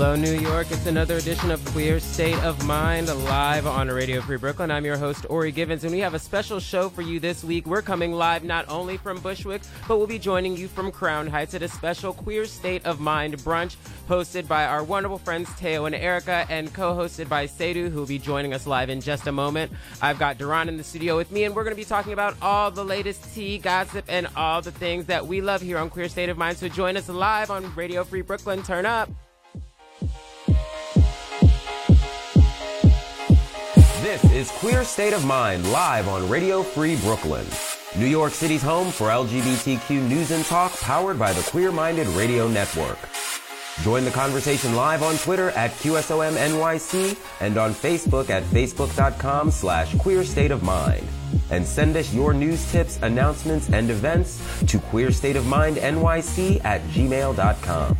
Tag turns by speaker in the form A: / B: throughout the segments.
A: Hello, New York. It's another edition of Queer State of Mind live on Radio Free Brooklyn. I'm your host, Ori Givens, and we have a special show for you this week. We're coming live not only from Bushwick, but we'll be joining you from Crown Heights at a special Queer State of Mind brunch hosted by our wonderful friends Teo and Erica and co hosted by Sadu, who will be joining us live in just a moment. I've got Duran in the studio with me, and we're going to be talking about all the latest tea, gossip, and all the things that we love here on Queer State of Mind. So join us live on Radio Free Brooklyn. Turn up.
B: This is Queer State of Mind live on Radio Free Brooklyn, New York City's home for LGBTQ news and talk powered by the Queer Minded Radio Network. Join the conversation live on Twitter at QSOMNYC and on Facebook at facebook.com slash queer state of mind. And send us your news tips, announcements, and events to queerstateofmindnyc at gmail.com.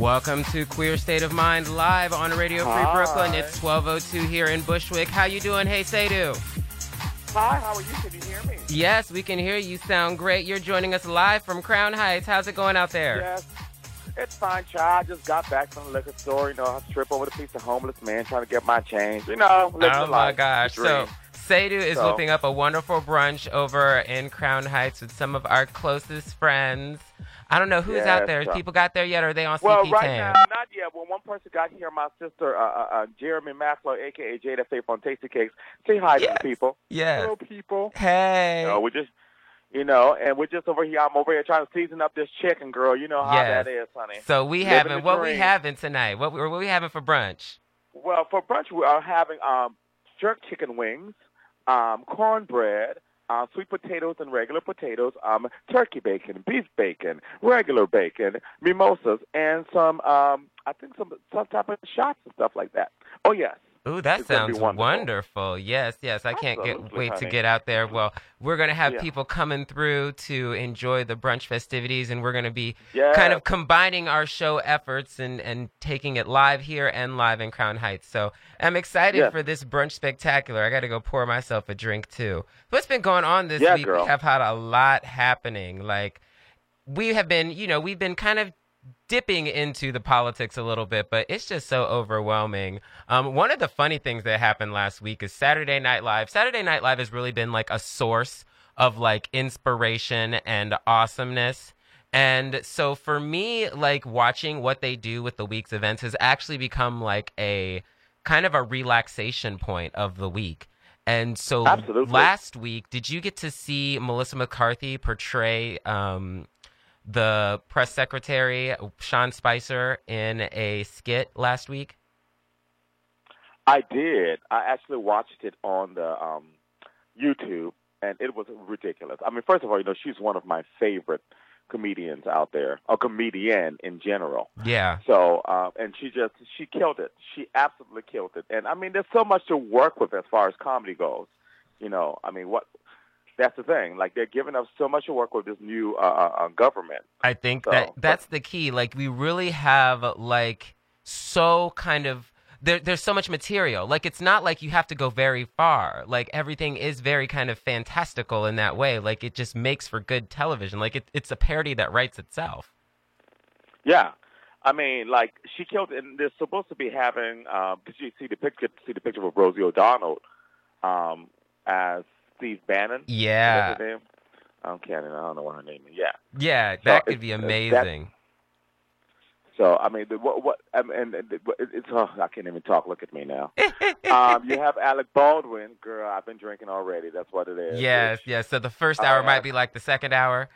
A: Welcome to Queer State of Mind live on Radio Free
C: Hi.
A: Brooklyn. It's 1202 here in Bushwick. How you doing? Hey, Sadu.
C: Hi, how are you? Can you hear me?
A: Yes, we can hear you. Sound great. You're joining us live from Crown Heights. How's it going out there?
C: Yes. It's fine, child. I just got back from the liquor store. You know, I trip over the piece of homeless man trying to get my change. You know,
A: Oh my gosh. So. Sadu is
C: So-
A: whipping up a wonderful brunch over in Crown Heights with some of our closest friends. I don't know who's
C: Yes,
A: out there.
C: so-
A: People got there yet? Or are they on
C: CPT?
A: well,
C: right now, not yet. Well, one person got here. My sister, uh, uh, uh, Jeremy Macklow, a.k.a. Jada Faith on Tasty Cakes. Say hi to the people.
A: Yes.
C: Hello, people.
A: Hey.
C: You know, we're just, you know, and we're just over here. I'm over here trying to season up this chicken, girl. You know how
A: Yes.
C: that is, honey.
A: so we
C: Living
A: having what we
C: dream.
A: having tonight? What we, what we having for brunch?
C: Well, for brunch, we are having um, jerk chicken wings, um, cornbread, uh, sweet potatoes and regular potatoes, um, turkey bacon, beef bacon, regular bacon, mimosas, and some, um, I think some some type of shots and stuff like that. Oh yes,
A: Ooh, that
C: It's
A: sounds
C: wonderful.
A: wonderful. Yes, yes. I can't get wait to get out there. Well, we're going to have
C: Yeah.
A: people coming through to enjoy the brunch festivities and we're going to be
C: yeah,
A: kind of combining our show efforts and, and taking it live here and live in Crown Heights. So I'm excited
C: Yes.
A: for this brunch spectacular. I got to go pour myself a drink too. What's been going on this
C: Yeah,
A: week?
C: girl.
A: We have had a lot happening. Like we have been, you know, we've been kind of dipping into the politics a little bit, but it's just so overwhelming. Um, one of the funny things that happened last week is Saturday Night Live. Saturday Night Live has really been like a source of like inspiration and awesomeness. And so for me, like watching what they do with the week's events has actually become like a kind of a relaxation point of the week. And so
C: Absolutely.
A: last week, did you get to see Melissa McCarthy portray um, the press secretary, Sean Spicer, in a skit last week?
C: I did. I actually watched it on the um, YouTube, and it was ridiculous. I mean, first of all, you know, she's one of my favorite comedians out there, a comedian in general.
A: Yeah.
C: So, um, and she just she killed it. She absolutely killed it. And I mean, there's so much to work with as far as comedy goes. You know, I mean, what that's the thing. Like they're giving us so much to work with this new uh, uh, uh, government.
A: I think
C: So,
A: that
C: but-
A: that's the key. Like we really have like so kind of there, there's so much material. Like it's not like you have to go very far. Like everything is very kind of fantastical in that way. Like it just makes for good television. Like it, it's a parody that writes itself.
C: Yeah. I mean, like she killed, and they're supposed to be having. Um, did you see the picture? See the picture of Rosie O'Donnell um, as Steve Bannon?
A: Yeah.
C: Is name? I don't. I know what her name is. Yeah.
A: Yeah, that
C: So
A: could be
C: uh, that-
A: amazing.
C: So I mean, the, what? What? Um, and, and it- it's. Oh, I can't even talk. Look at me now. um, you have Alec Baldwin, girl. I've been drinking already. That's what it is.
A: yes, yes. So the first hour
C: yeah.
A: might be like the second hour.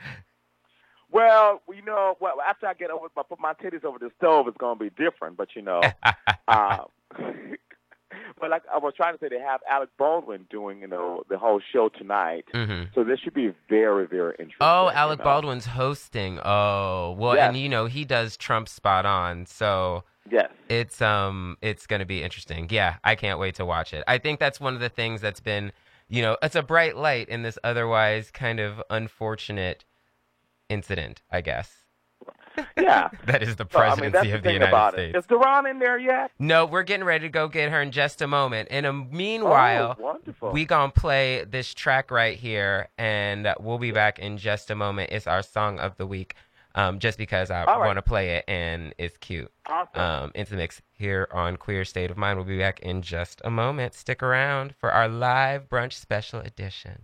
C: Well, you know, well, after I get over, I put my titties over the stove, it's gonna be different. But you know, um, but like I was trying to say, they have Alec Baldwin doing, you know, the whole show tonight.
A: hmm
C: So this should be very, very interesting.
A: Oh,
C: you
A: Alec
C: know.
A: Baldwin's hosting. Oh, well,
C: Yes.
A: and you know he does Trump spot on. So
C: Yes.
A: it's um it's going to be interesting. Yeah, I can't wait to watch it. I think that's one of the things that's been, you know, it's a bright light in this otherwise kind of unfortunate incident, I guess.
C: Yeah.
A: That is the
C: So, I
A: presidency
C: mean, the
A: of the United States.
C: it. Is Duran in there yet?
A: No, we're getting ready to go get her in just a moment. In a meanwhile,
C: oh,
A: we gonna play this track right here, and we'll be back in just a moment. It's our song of the week, um, just because I
C: right.
A: want to play it and it's cute.
C: awesome.
A: Um, into the mix here on Queer State of Mind. We'll be back in just a moment. Stick around for our live brunch special edition.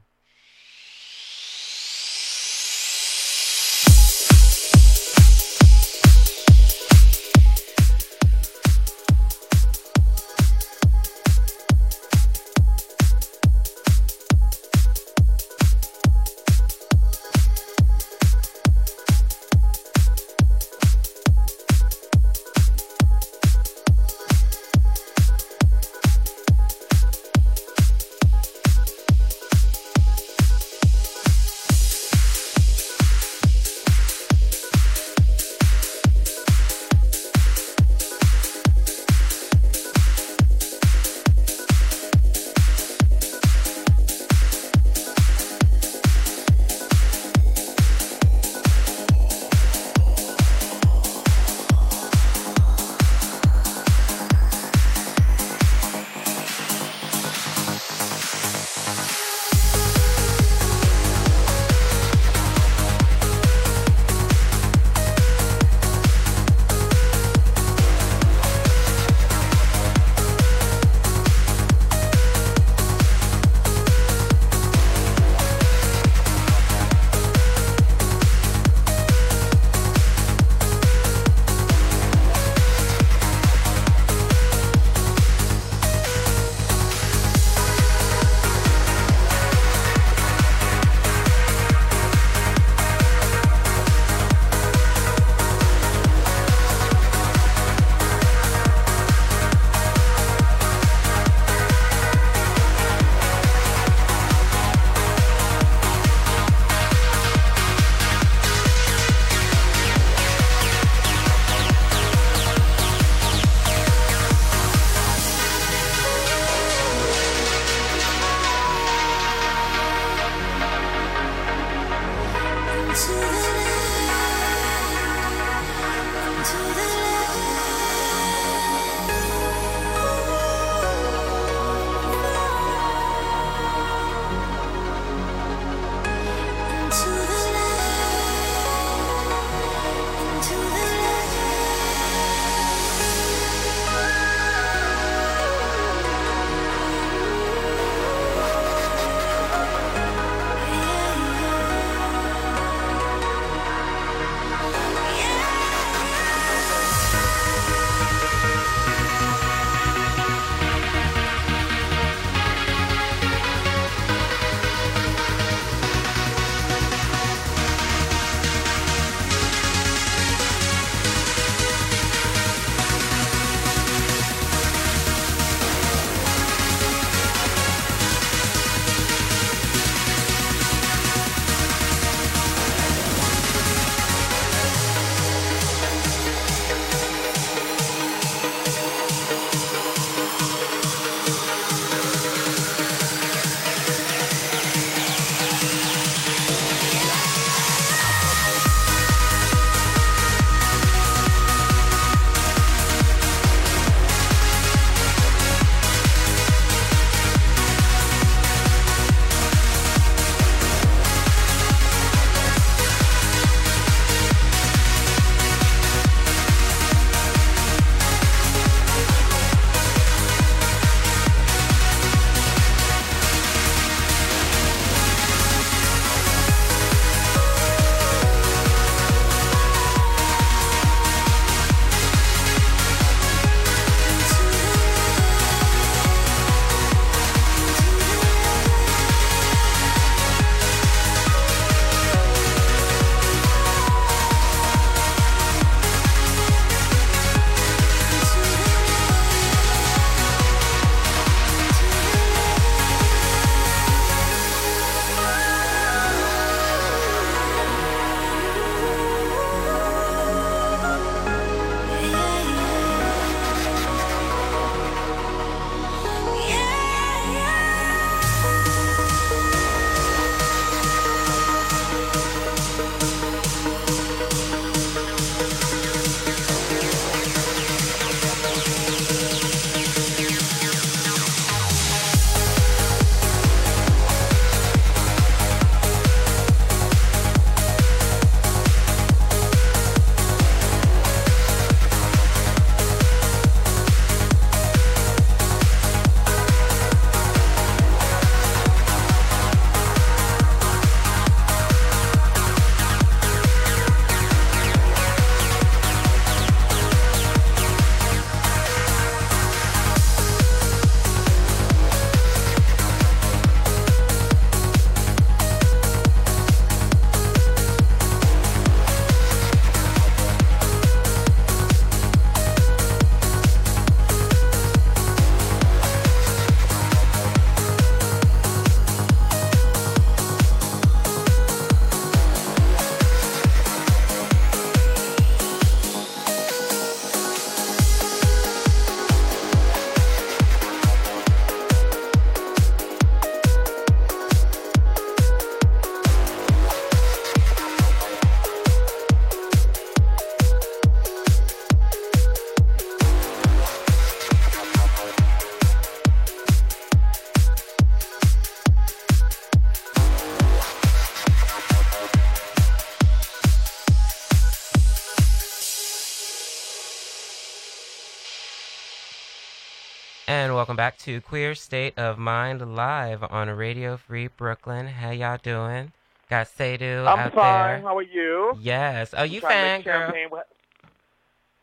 A: Welcome back to Queer State of Mind live on Radio Free Brooklyn. How y'all doing? Got Sadu
C: I'm
A: out
C: fine.
A: there.
C: How are you?
A: Yes. Oh, you fan girl.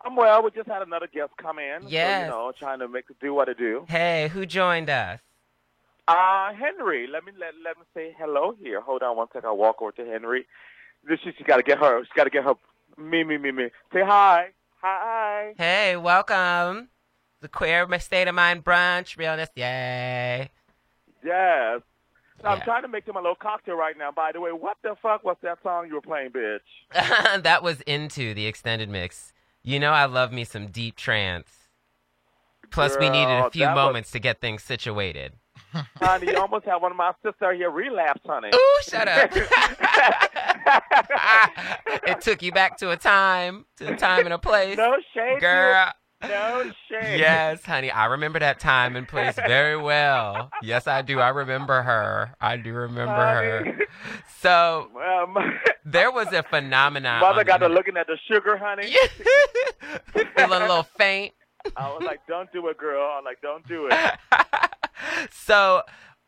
C: I'm well. We just had another guest come in. So,
A: Yes.
C: you know, trying to make do what to do.
A: Hey, who joined us?
C: Uh, Henry, let me let let me say hello here. Hold on one second. I'll walk over to Henry. This she, she got to get her. She's got to get her. Me, me, me, me. Say hi. Hi.
A: Hey, welcome. The Queer State of Mind brunch. Realness. Yay.
C: Yes. Now, I'm trying to make them a little cocktail right now. By the way, what the fuck was that song you were playing, bitch?
A: that was into the extended mix. You know I love me some deep trance. Plus, we needed a few
C: that was-
A: moments to get things situated.
C: honey, you almost had one of my sister here relapse, honey.
A: Ooh, shut up. it took you back to a time, to a time and a place.
C: no shade,
A: Girl.
C: No shade.
A: Yes, honey. I remember that time and place very well. Yes, I do. I remember her. I do remember her. So there was a phenomenon.
C: mother got to looking at the sugar, honey.
A: Feeling a little faint.
C: I was like, "Don't do it, girl." I'm like, "Don't do it."
A: so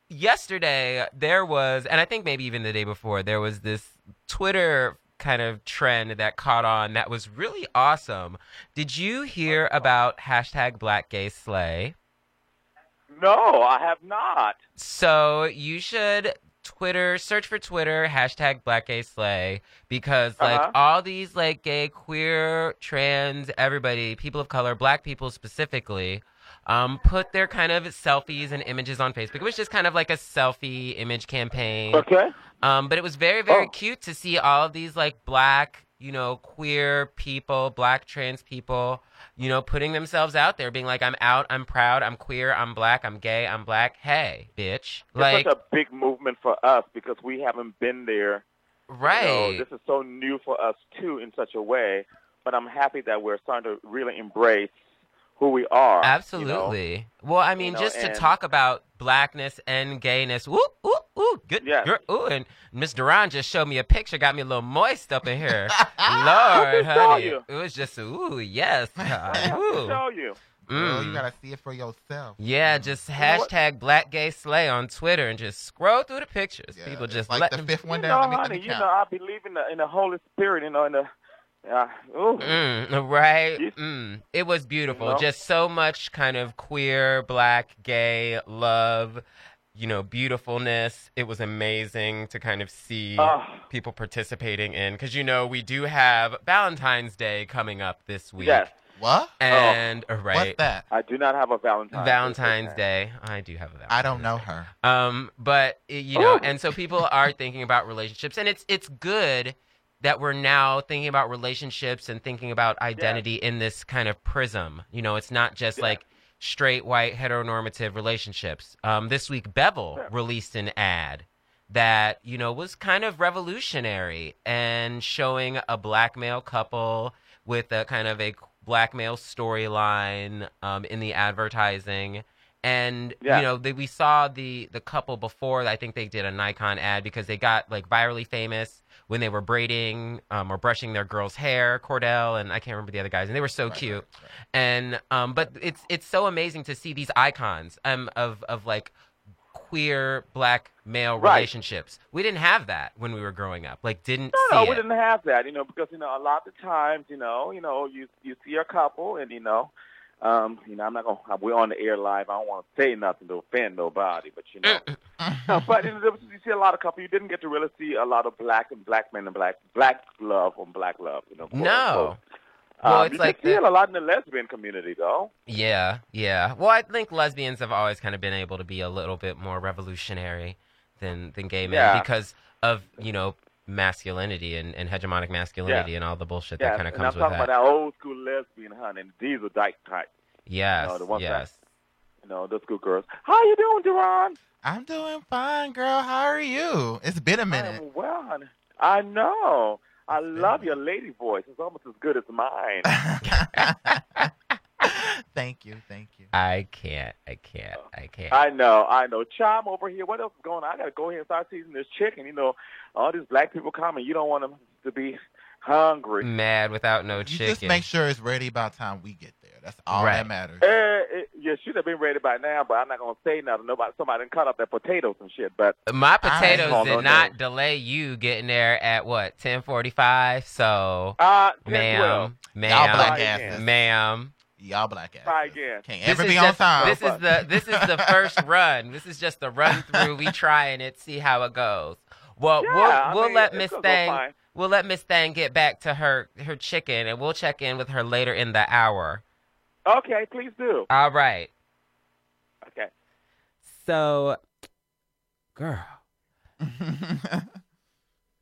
A: yesterday there was and i think maybe even the day before there was this twitter kind of trend that caught on that was really awesome did you hear about hashtag black gay slay
C: No, I have not.
A: so you should twitter search for twitter hashtag black gay slay because like
C: Uh-huh.
A: all these like gay queer trans everybody people of color black people specifically um, put their kind of selfies and images on Facebook. It was just kind of like a selfie image campaign.
C: Okay.
A: Um, but it was very, very
C: Oh.
A: cute to see all of these like black, you know, queer people, black trans people, you know, putting themselves out there, being like, I'm out, I'm proud, I'm queer, I'm black, I'm gay, I'm black. Hey, bitch.
C: It's
A: Like,
C: such a big movement for us because we haven't been there. You know,
A: right.
C: this is so new for us too, in such a way. But I'm happy that we're starting to really embrace who we are. you know?
A: Absolutely. Well, I mean,
C: know,
A: just to talk about blackness and gayness. Ooh, ooh, ooh, good.
C: Yes.
A: girl, Ooh, and Miss Duran just showed me a picture, got me a little moist up in here. Lord,
C: me show
A: honey,
C: you.
A: it was just ooh, yes.
C: I have to
A: Ooh.
C: show you.
D: Girl, you
A: Mm.
D: gotta see it for yourself.
A: Yeah, just
C: know what?
A: hashtag Black Gay Slay on Twitter and just scroll through the pictures.
D: Yeah,
A: People just
D: like
A: let
D: the
A: them.
D: fifth one
C: you
D: down.
C: know,
D: let me, let
C: honey,
D: me
C: you know, I believe in the in the Holy Spirit. You know, in the ooh.
A: Mm, right? Mm. It was beautiful.
C: You know?
A: Just so much kind of queer, black, gay love, you know, beautifulness. It was amazing to kind of see
C: Oh.
A: people participating in because, you know, we do have Valentine's Day coming up this week.
C: Yes,
D: What?
A: And, uh,
D: What's
A: right.
D: that?
C: I do not have a Valentine's.
A: Valentine's
C: Day.
A: Day. I do have a Valentine's
D: I don't know her.
A: Um, but you know,
C: Ooh.
A: and so people are thinking about relationships, and it's it's good that we're now thinking about relationships and thinking about identity in this kind of prism. You know, it's not just
C: Yeah.
A: like straight white heteronormative relationships. Um, this week, Bevel
C: Yeah.
A: released an ad that you know was kind of revolutionary and showing a black male couple with a kind of a black male storyline um, in the advertising and
C: Yeah.
A: you know they, we saw the the couple before i think they did a nikon ad because they got like virally famous when they were braiding um, or brushing their girl's hair Kordale and i can't remember the other guys and they were so
D: Right,
A: cute.
D: right, right.
A: and um but it's it's so amazing to see these icons um of of like queer black male relationships. We didn't have that when we were growing up like didn't
C: No,
A: see
C: no, we didn't have that, you know, because you know a lot of times, you know, you know, you you see a couple, and you know, um, you know, I'm not gonna. We're on the air live. I don't want to say nothing to offend nobody, but you know, No, but you, know, you see a lot of couple. You didn't get to really see a lot of black and black men and black black love on black love. You know, quote
A: no
C: unquote.
A: Well,
C: um,
A: it's
C: you
A: like
C: see
A: the-
C: a lot in the lesbian community, though.
A: Yeah, yeah. Well, I think lesbians have always kind of been able to be a little bit more revolutionary than than gay men
C: Yeah.
A: because of you know masculinity and, and hegemonic masculinity and all the bullshit
C: Yeah,
A: that kind of comes with
C: and I'm
A: comes with
C: talking
A: that.
C: about that old school lesbian, honey. And these are dyke type.
A: Yes,
C: know, the ones that-
A: yes.
C: You know, those good girls. How you doing, Duran?
D: I'm doing fine, girl. How are you? It's been a minute.
C: am well, honey. I know. I love your lady voice. It's almost as good as mine.
D: thank you, thank you.
A: I can't. I can't. I can't.
C: I know, I know. Chime over here. What else is going on? I got to go here and start seasoning this chicken. You know, all these black people coming. You don't want them to be hungry.
A: Mad without no
D: You
A: chicken.
D: just make sure it's ready by the time we get there. That's all
A: Right.
D: that matters.
C: Uh, it, you should have been ready by now, but I'm not gonna say nothing. Nobody, somebody done cut up their potatoes and shit. But
A: My potatoes did
C: know
A: not
C: that.
A: delay you getting there at what ten forty five. So,
C: uh, 10, 12.
A: ma'am, ma'am,
D: black
C: Try
D: asses.
C: again.
A: ma'am.
D: Y'all black ass.
C: Try again.
D: Can't
A: This
D: ever
A: is
D: be on
A: just-
D: time.
A: This is the this is the first run. This is just the run through. We trying it, see how it goes. Well,
C: Yeah,
A: we'll
C: I
A: we'll
C: mean,
A: let Miss Thang we'll let Miss Thang get back to her her chicken, and we'll check in with her later in the hour.
C: Okay, please do.
A: All right.
C: Okay.
A: So, girl,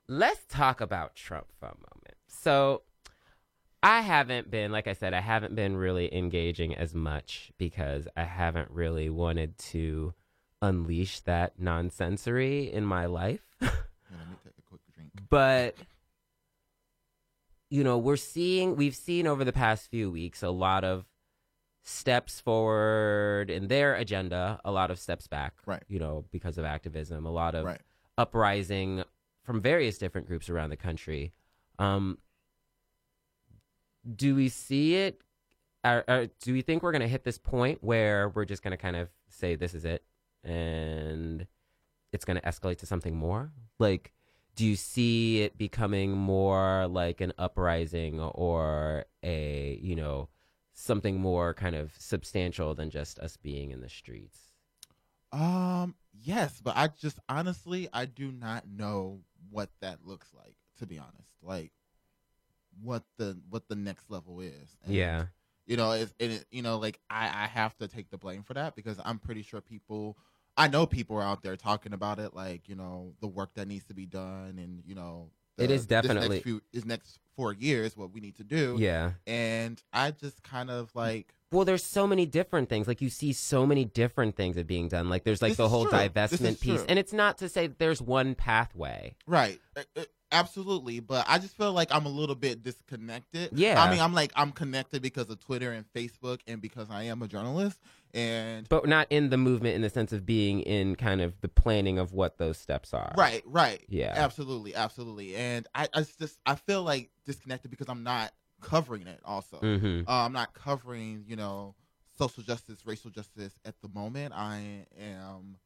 A: let's talk about Trump for a moment. So, I haven't been, like I said, I haven't been really engaging as much because I haven't really wanted to unleash that nonsensory in my life.
D: Let me take a quick drink.
A: but you know we're seeing we've seen over the past few weeks a lot of steps forward in their agenda a lot of steps back
D: Right.
A: you know because of activism a lot of
D: Right.
A: uprising from various different groups around the country um do we see it or, or do we think we're going to hit this point where we're just going to kind of say this is it and it's going to escalate to something more like do you see it becoming more like an uprising or a you know something more kind of substantial than just us being in the streets
D: Um, yes, but I just honestly I do not know what that looks like, to be honest. Like what the what the next level is. And,
A: yeah
D: You know, it's it, you know, like I, I have to take the blame for that because I'm pretty sure people I know people are out there talking about it, like, you know, the work that needs to be done and, you know,
A: It is
D: this
A: definitely-
D: next few this next four years what we need to do.
A: yeah
D: And I just kind of like
A: well there's so many different things like you see so many different things that being done like there's like the whole
D: true.
A: Divestment piece
D: true.
A: and it's not to say that there's one pathway
D: Right. Uh, uh, Absolutely. But I just feel like I'm a little bit disconnected.
A: Yeah.
D: I mean, I'm like, I'm connected because of Twitter and Facebook and because I am a journalist. And
A: but not in the movement in the sense of being in kind of the planning of what those steps are
D: right, right.
A: Yeah.
D: Absolutely. Absolutely. And I, I just, I feel like disconnected because I'm not covering it also.
A: mm-hmm
D: Uh, I'm not covering, you know, social justice, racial justice at the moment. I am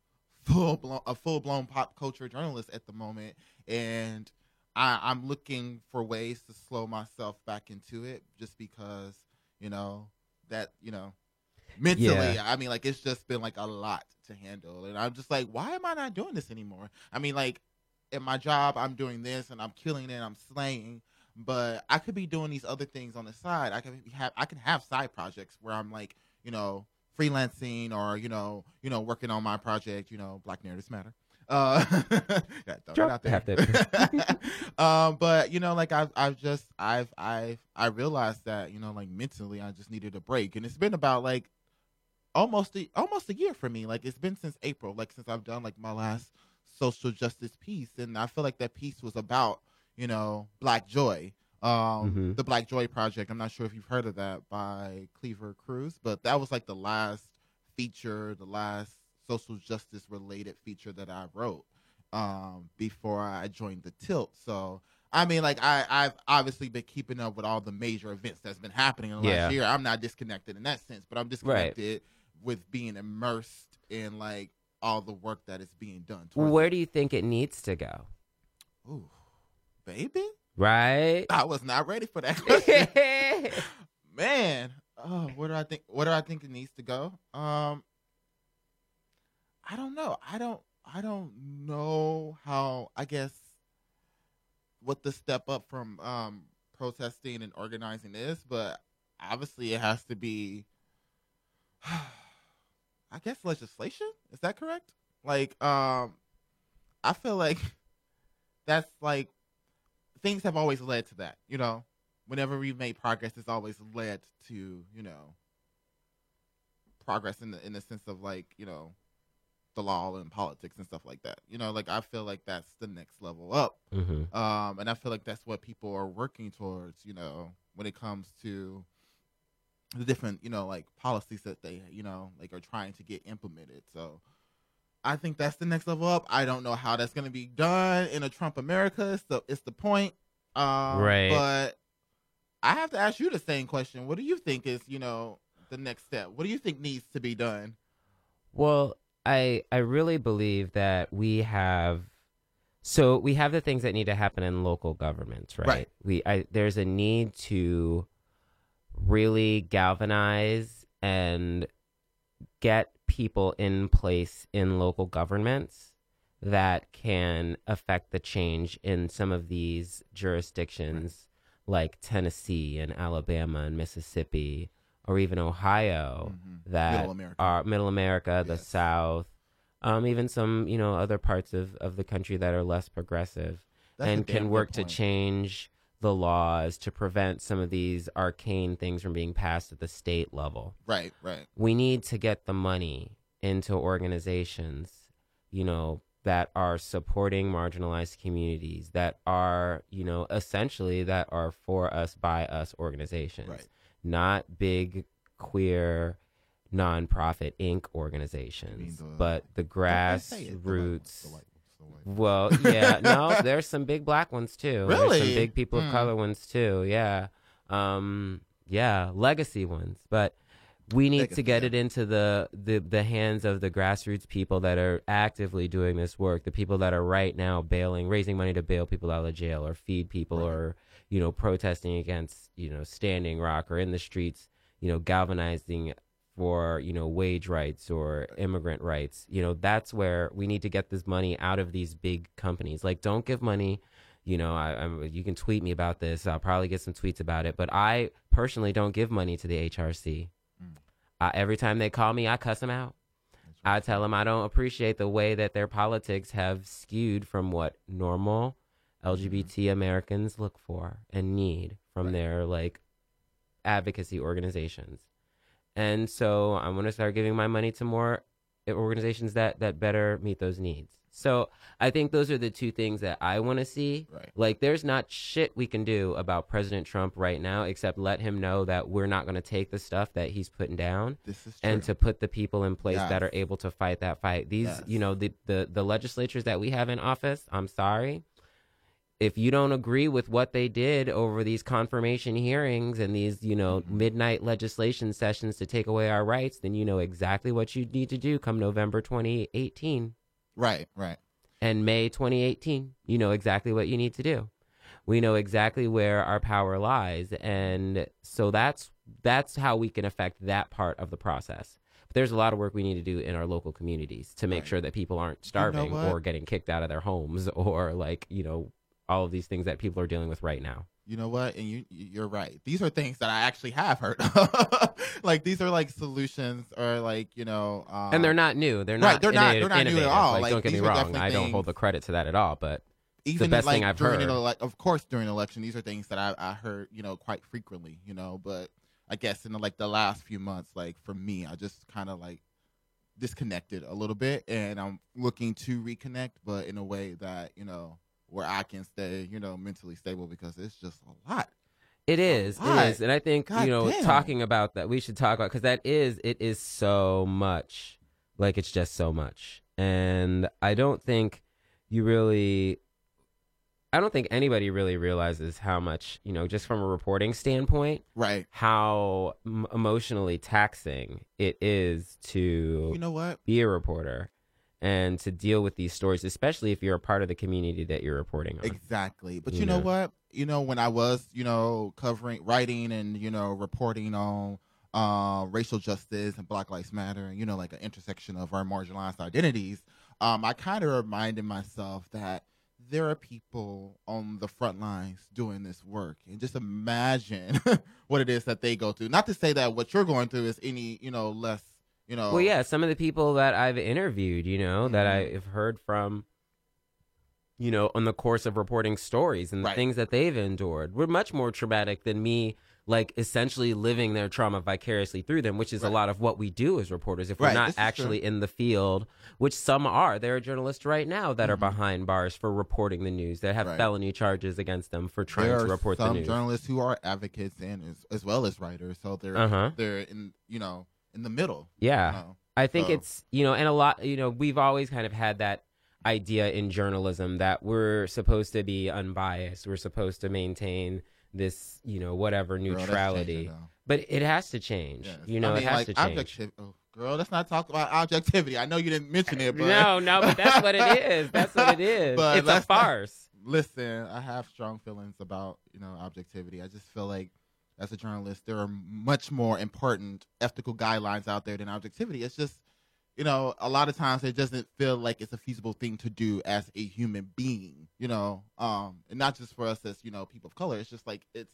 D: full blown a full blown pop culture journalist at the moment, and I, I'm looking for ways to slow myself back into it, just because you know that you know mentally.
A: Yeah.
D: I mean, like it's just been like a lot to handle, and I'm just like, why am I not doing this anymore? I mean, like in my job, I'm doing this and I'm killing it, I'm slaying but I could be doing these other things on the side. I can have I can have side projects where I'm like, you know, freelancing or you know, you know, working on my project. You know, Black Narratives Matter. Uh,
A: Drop-
D: that out there. um, but you know, like I've I've just I've I've I realized that you know, like mentally, I just needed a break, and it's been about like almost a, almost a year for me. Like it's been since April, like since I've done like my last social justice piece, and I feel like that piece was about you know Black Joy, um,
A: Mhm.
D: the Black Joy Project. I'm not sure if you've heard of that by Kleaver Cruz, but that was like the last feature, the last social justice related feature that I wrote um, before I joined the Tilt. So. I mean, like I, I've obviously been keeping up with all the major events that's been happening in the
A: Yeah.
D: last year. I'm not disconnected in that sense, but I'm disconnected with being immersed in like all the work that is being done.
A: where do you think it needs to go
D: Ooh, baby,
A: right
D: I was not ready for that question. Man, oh, where do I think? Where do I think it needs to go? Um, I don't know. I don't. I don't know how. I guess what the step up from um protesting and organizing is, but obviously it has to be. I guess legislation. Is that correct? Like, um, I feel like that's like things have always led to that. You know, whenever we've made progress, it's always led to you know progress in the in the sense of like you know the law and politics and stuff like that. You know, like I feel like that's the next level up.
A: hmm
D: Um, and I feel like that's what people are working towards, you know, when it comes to the different, you know, like policies that they, you know, like are trying to get implemented. So I think that's the next level up. I don't know how that's going to be done in a Trump America. So it's the point. Um,
A: Right.
D: But I have to ask you the same question. What do you think is, you know, the next step? What do you think needs to be done?
A: Well, I I really believe that we have so we have the things that need to happen in local governments, right?
D: Right.
A: We I there's a need to really galvanize and get people in place in local governments that can affect the change in some of these jurisdictions like Tennessee and Alabama and Mississippi or even Ohio
D: Mhm.
A: that
D: Middle America.
A: are middle America, the
D: Yes.
A: South, um, even some you know other parts of, of the country that are less progressive
D: That's
A: and can work to change the laws to prevent some of these arcane things from being passed at the state level.
D: Right, right.
A: We need to get the money into organizations, you know, that are supporting marginalized communities, that are, you know, essentially that are for us by us organizations
D: Right.
A: not big queer nonprofit inc organizations
D: the-
A: but the
D: Don't- don't say it, the white ones,
A: grassroots
D: the white ones, the white ones.
A: well yeah no there's some big black ones too there's some big people of
D: Hmm.
A: color ones too yeah um yeah legacy ones but we need to get
D: yeah.
A: it into the, the the hands of the grassroots people that are actively doing this work the people that are right now bailing raising money to bail people out of jail or feed people
D: Right.
A: or you know protesting against you know standing rock or in the streets you know galvanizing for you know wage rights or immigrant rights. You know that's where we need to get this money out of these big companies. Like don't give money you know I, I'm, you can tweet me about this. I'll probably get some tweets about it but i personally don't give money to the hrc
D: Mm.
A: I, every time they call me i cuss them out. I tell them I don't appreciate the way that their politics have skewed from what normal LGBT Americans look for and need from
D: Right.
A: their like advocacy organizations. And so I'm going to start giving my money to more eh, organizations that that better meet those needs. So I think those are the two things that I want to see.
D: Right.
A: Like, there's not shit we can do about President Trump right now except let him know that we're not going to take the stuff that he's putting down
D: This is true.
A: and to put the people in place that are able to fight that fight. These,
D: Yes.
A: you know, the, the the legislatures that we have in office. I'm sorry, if you don't agree with what they did over these confirmation hearings and these, you know,
D: Mm-hmm.
A: midnight legislation sessions to take away our rights, then you know exactly what you need to do come November 2018
D: right, right.
A: and May 2018. You know exactly what you need to do. We know exactly where our power lies, and so that's that's how we can affect that part of the process. But there's a lot of work we need to do in our local communities to make
D: Right.
A: sure that people aren't starving
D: what?
A: or getting kicked out of their homes or like you know all of these things that people are dealing with right now.
D: You know what? And you you're right. These are things that I actually have heard. like these are like solutions or like, you know, um,
A: and they're not new. They're not
D: right,
A: not.
D: they're not- they're
A: innovative-
D: not new at all.
A: Like,
D: Like,
A: don't get me wrong. I don't hold the credit to that at all. But
D: even the
A: best
D: like
A: thing I've heard.
D: Ele- of course, during election, these are things that I, I heard, you know, quite frequently, you know. But I guess in the, like the last few months, like for me, I just kind of like disconnected a little bit, and I'm looking to reconnect, but in a way that you know where I can stay, you know, mentally stable because it's just a lot.
A: It is, it is, and I think
D: God
A: you know,
D: damn.
A: talking about that, we should talk about because that is, it is so much, like it's just so much, and I don't think you really, I don't think anybody really realizes how much, you know, just from a reporting standpoint,
D: Right.
A: how m- emotionally taxing it is to
D: You know what?
A: be a reporter and to deal with these stories, especially if you're a part of the community that you're reporting on.
D: Exactly. But
A: You
D: you know
A: know.
D: what? You know, when I was, you know, covering, writing, and you know, reporting on uh, racial justice and Black Lives Matter, and you know, like an intersection of our marginalized identities, um, I kind of reminded myself that there are people on the front lines doing this work, and just imagine what it is that they go through. Not to say that what you're going through is any, you know, less, you know.
A: Well, yeah, some of the people that I've interviewed, you know, that
D: Mhm.
A: I've heard from, you know, on the course of reporting stories and the
D: Right.
A: things that they've endured were much more traumatic than me, like essentially living their trauma vicariously through them, which is a lot of what we do as reporters. If we're
D: Right,
A: not actually in the field, which some are, there are journalists right now that are
D: Mhm.
A: behind bars for reporting the news that have
D: Right.
A: felony charges against them for trying
D: there
A: to
D: are
A: report the
D: some
A: news.
D: journalists who are advocates and as, as well as writers, so they're
A: Uh-huh.
D: they're in you know in the middle.
A: yeah.
D: you know.
A: I think
D: So-
A: it's you know, and a lot you know, we've always kind of had that idea in journalism that we're supposed to be unbiased. We're supposed to maintain this you know whatever neutrality.
D: though.
A: but it has to change.
D: Yes.
A: You know,
D: I mean,
A: it has
D: like,
A: to change.
D: objectiv- oh, girl, let's not talk about objectivity. I know you didn't mention it, but
A: No, no, but that's what it is. That's what it is.
D: But
A: it's a
D: let's not-
A: farce.
D: listen, I have strong feelings about you know objectivity. I just feel like as a journalist, there are much more important ethical guidelines out there than objectivity. It's just you know a lot of times it doesn't feel like it's a feasible thing to do as a human being. You know, um, and not just for us as you know people of color. It's just like it's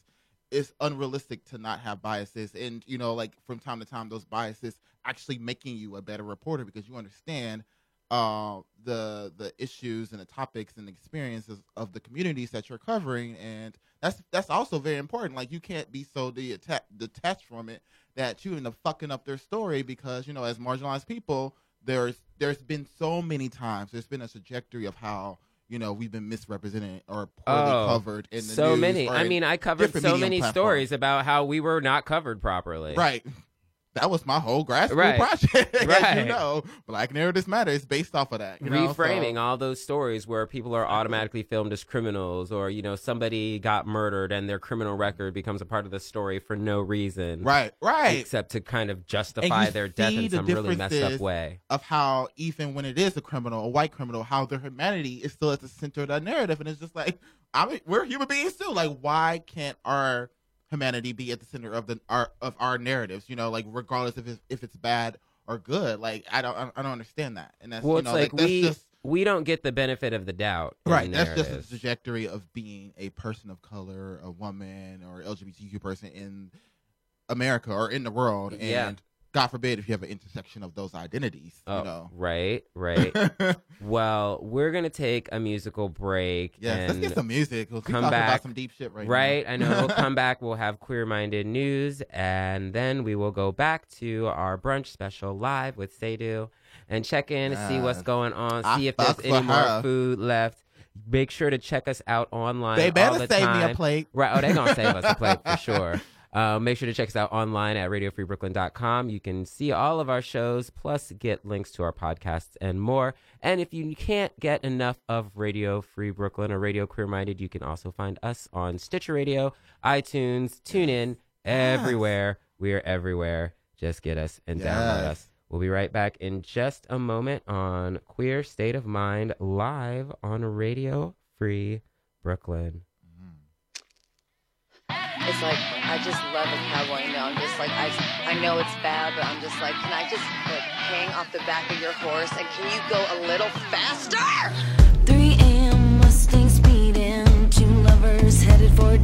D: it's unrealistic to not have biases and you know like from time to time those biases actually making you a better reporter because you understand uh, the the issues and the topics and the experiences of the communities that you're covering, and that's that's also very important. Like you can't be so de- detached from it that you end up fucking up their story because you know as marginalized people, there's there's been so many times there's been a trajectory of how you know we've been misrepresented or poorly
A: Oh,
D: covered in the
A: so
D: news
A: many. I mean, I covered so many
D: platforms.
A: stories about how we were not covered properly.
D: Right. That was my whole grassroots
A: Right.
D: project.
A: Right.
D: you know, Black Narratives Matter is based off of that. You know?
A: reframing
D: So-
A: all those stories where people are automatically filmed as criminals or you know somebody got murdered and their criminal record becomes a part of the story for no reason
D: Right, right.
A: except to kind of justify their death in
D: the
A: some really messed up way
D: of how even when it is a criminal, a white criminal, how their humanity is still at the center of that narrative, and it's just like I mean, we're human beings too. Like, why can't our humanity be at the center of the our of our narratives? You know, like regardless if it's, if it's bad or good. Like, I don't I don't understand that, and that's
A: well
D: you
A: it's
D: know,
A: like
D: that's
A: we
D: just
A: we don't get the benefit of the doubt
D: right.
A: the
D: That's just the trajectory of being a person of color, a woman, or LGBTQ person in America or in the world, and.
A: Yeah.
D: God forbid if you have an intersection of those identities,
A: oh,
D: you know.
A: right right well we're gonna take a musical break
D: Yes, let's get some music. we
A: come back.
D: about some deep shit right,
A: Right.
D: now.
A: I know. We'll come back. We'll have queer minded news. And then we will go back to our brunch special live with Seydu and check in and see what's going on,
D: I
A: see if there's any more
D: her.
A: food left. Make sure to check us out online.
D: They better
A: the
D: save
A: time.
D: me a plate.
A: Right. Oh, they're going to save us a plate for sure. Uh, make sure to check us out online at radiofreebrooklyn.com. You can see all of our shows, plus get links to our podcasts and more. And if you can't get enough of Radio Free Brooklyn or Radio Queer Minded, you can also find us on Stitcher Radio, iTunes, TuneIn, everywhere. We are everywhere. Just get us and download us. We'll be right back in just a moment on Queer State of Mind live on Radio Free Brooklyn.
E: It's like I just love a cowboy. You know, I'm just like I, I know it's bad, but I'm just like, can I just like hang off the back of your horse and can you go a little faster?
F: 3 a.m. Mustang speeding. Two lovers headed for
G: a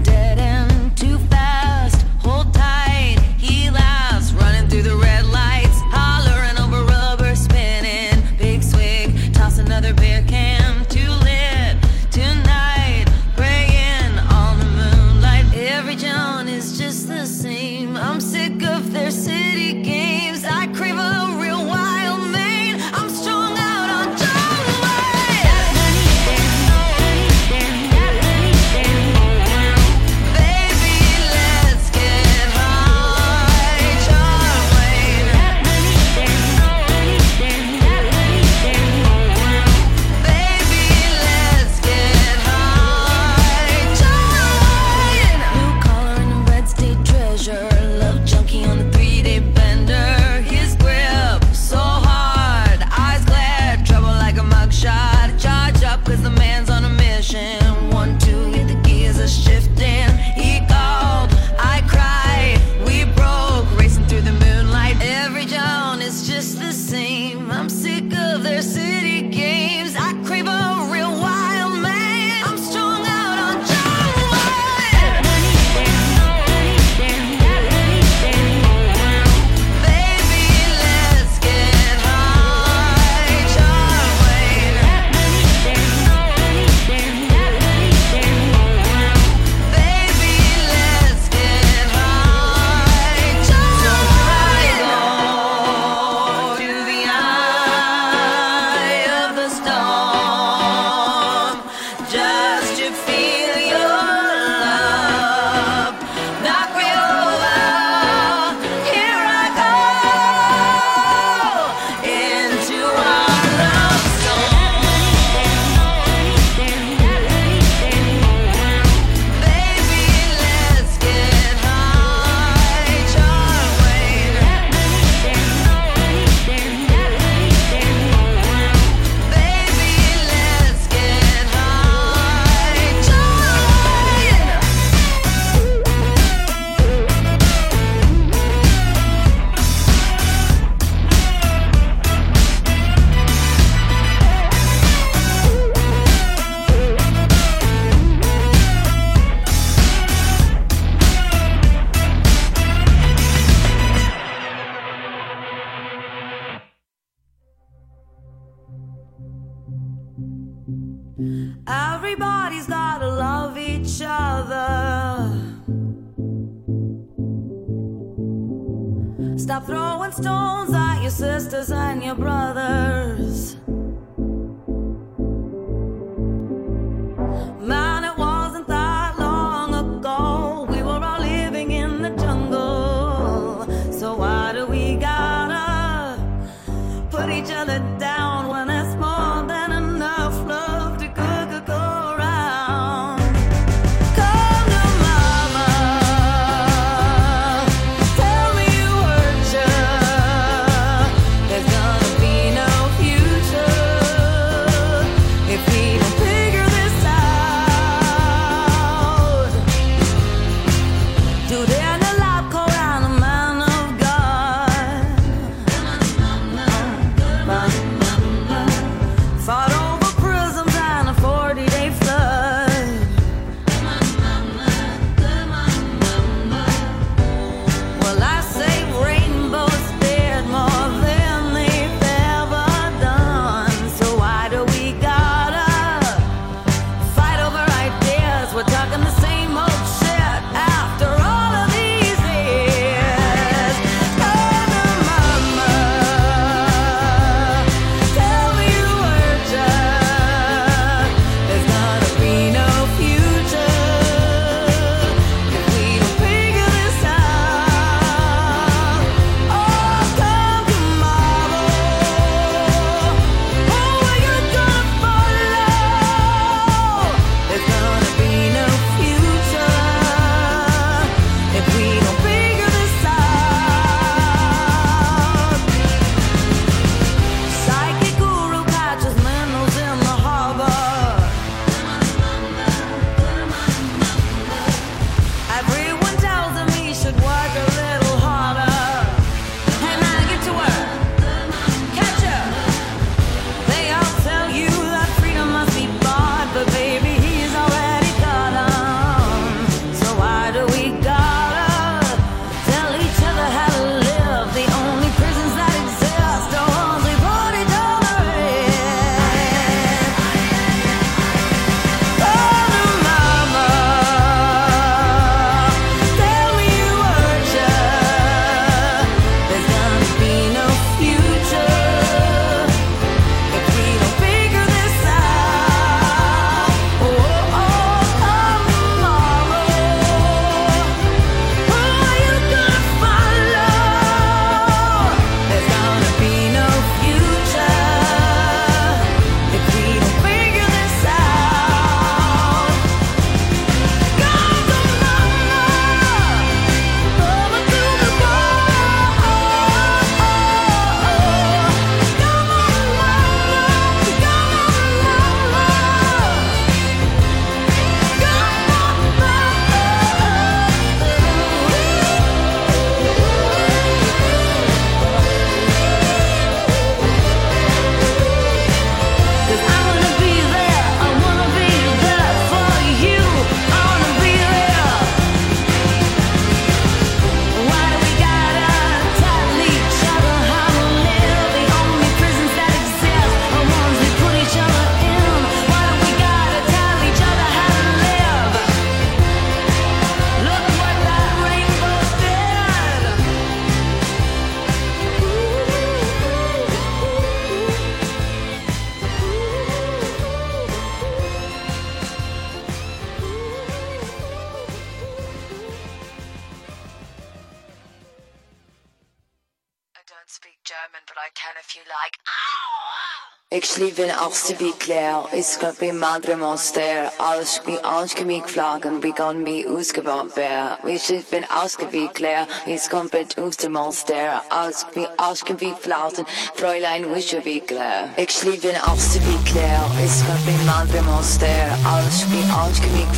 E: auf sie wie Claire, ich könnte madre monster. aus, wie ausgemiegt wie kann wie ausgebaut wer. Wie ich bin ausgewiegt leer, wie es komplett aus dem Monster. Aus, wie ausgewiegt Flauten, Fräulein Wischewigler. Ich liebe den ausgewiegt leer, ist komplett mal beim Monster. Aus, wie ausgewiegt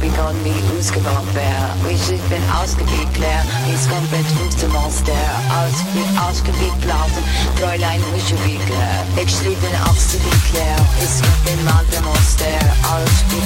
E: wie kann wie ausgebaut wer. Wie ich bin ausgewiegt leer, Es komplett aus dem Monster. Aus, wie ausgewiegt Flauten, Fräulein
F: Wischewigler. Ich liebe den ausgewiegt leer, ist komplett
A: mal beim Monster. Aus, wie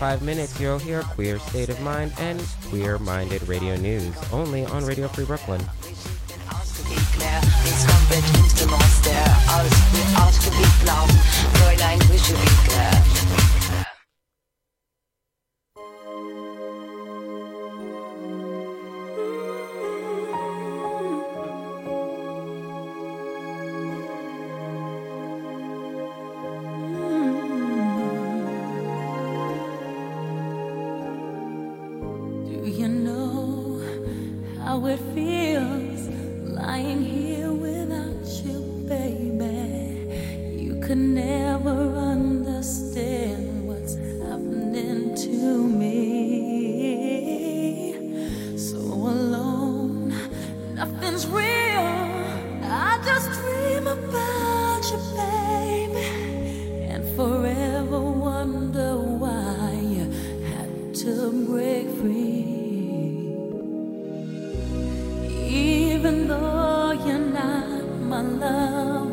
A: five minutes, you'll hear queer state of mind and queer minded radio news only on Radio Free Brooklyn.
F: to break free. Even though you're not my love.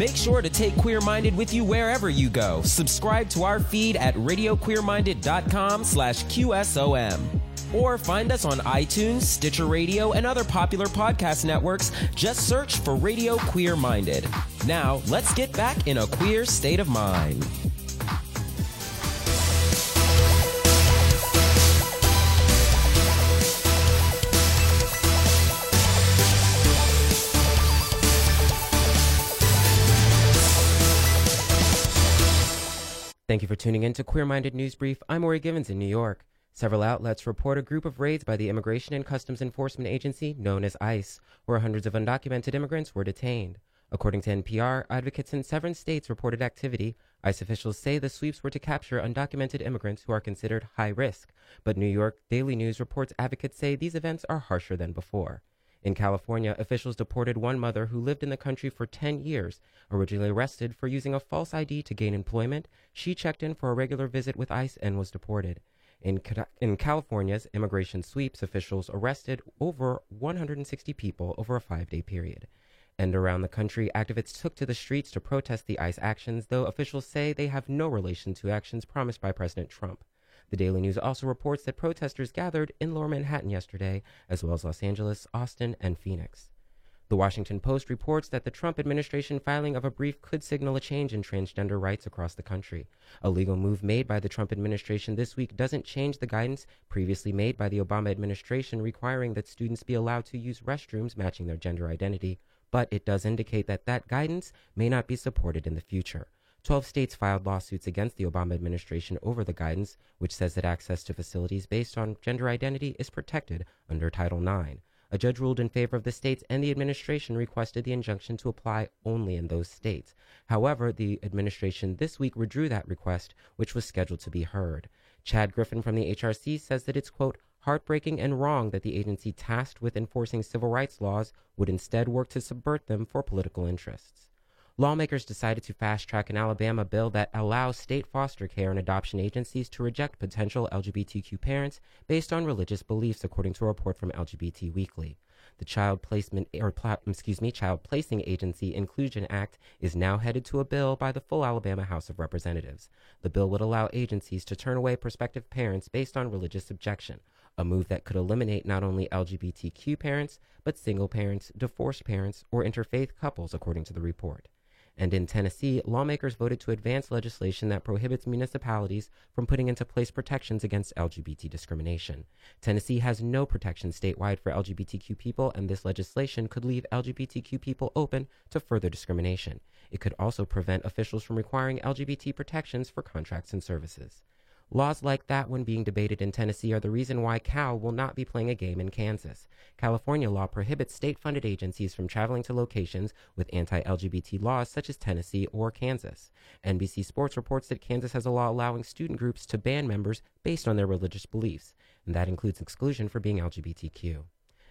B: Make sure to take Queer Minded with you wherever you go. Subscribe to our feed at radioqueerminded.com slash QSOM. Or find us on iTunes, Stitcher Radio, and other popular podcast networks. Just search for Radio Queer Minded. Now, let's get back in a queer state of mind.
A: Thank you for tuning in to Queer Minded News Brief. I'm Ori Givens in New York. Several outlets report a group of raids by the Immigration and Customs Enforcement Agency, known as ICE, where hundreds of undocumented immigrants were detained. According to NPR, advocates in seven states reported activity. ICE officials say the sweeps were to capture undocumented immigrants who are considered high risk. But New York Daily News reports advocates say these events are harsher than before. In California, officials deported one mother who lived in the country for 10 years. Originally arrested for using a false ID to gain employment, she checked in for a regular visit with ICE and was deported. In, in California's immigration sweeps, officials arrested over 160 people over a five day period. And around the country, activists took to the streets to protest the ICE actions, though officials say they have no relation to actions promised by President Trump. The Daily News also reports that protesters gathered in lower Manhattan yesterday, as well as Los Angeles, Austin, and Phoenix. The Washington Post reports that the Trump administration filing of a brief could signal a change in transgender rights across the country. A legal move made by the Trump administration this week doesn't change the guidance previously made by the Obama administration requiring that students be allowed to use restrooms matching their gender identity, but it does indicate that that guidance may not be supported in the future. 12 states filed lawsuits against the Obama administration over the guidance, which says that access to facilities based on gender identity is protected under Title IX. A judge ruled in favor of the states, and the administration requested the injunction to apply only in those states. However, the administration this week withdrew that request, which was scheduled to be heard. Chad Griffin from the HRC says that it's, quote, heartbreaking and wrong that the agency tasked with enforcing civil rights laws would instead work to subvert them for political interests lawmakers decided to fast track an Alabama bill that allows state foster care and adoption agencies to reject potential LGBTQ parents based on religious beliefs, according to a report from LGBT Weekly. The Child Placement or excuse me, Child Placing Agency Inclusion Act is now headed to a bill by the full Alabama House of Representatives. The bill would allow agencies to turn away prospective parents based on religious objection, a move that could eliminate not only LGBTQ parents, but single parents, divorced parents, or interfaith couples, according to the report. And in Tennessee, lawmakers voted to advance legislation that prohibits municipalities from putting into place protections against LGBT discrimination. Tennessee has no protection statewide for LGBTQ people, and this legislation could leave LGBTQ people open to further discrimination. It could also prevent officials from requiring LGBT protections for contracts and services. Laws like that one being debated in Tennessee are the reason why Cal will not be playing a game in Kansas. California law prohibits state funded agencies from traveling to locations with anti LGBT laws such as Tennessee or Kansas. NBC Sports reports that Kansas has a law allowing student groups to ban members based on their religious beliefs, and that includes exclusion for being LGBTQ.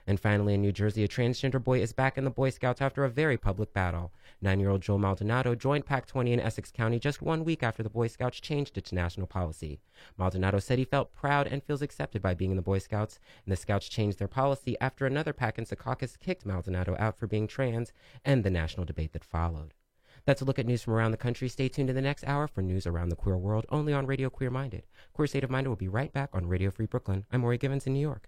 A: And finally, in New Jersey, a transgender boy is back in the Boy Scouts after a very public battle. Nine year old Joel Maldonado joined Pack 20 in Essex County just one week after the Boy Scouts changed its national policy. Maldonado said he felt proud and feels accepted by being in the Boy Scouts, and the Scouts changed their policy after another Pack in Secaucus kicked Maldonado out for being trans and the national debate that followed. That's a look at news from around the country. Stay tuned in the next hour for news around the queer world, only on Radio Queer Minded. Queer State of Mind will be right back on Radio Free Brooklyn. I'm Maury Givens in New York.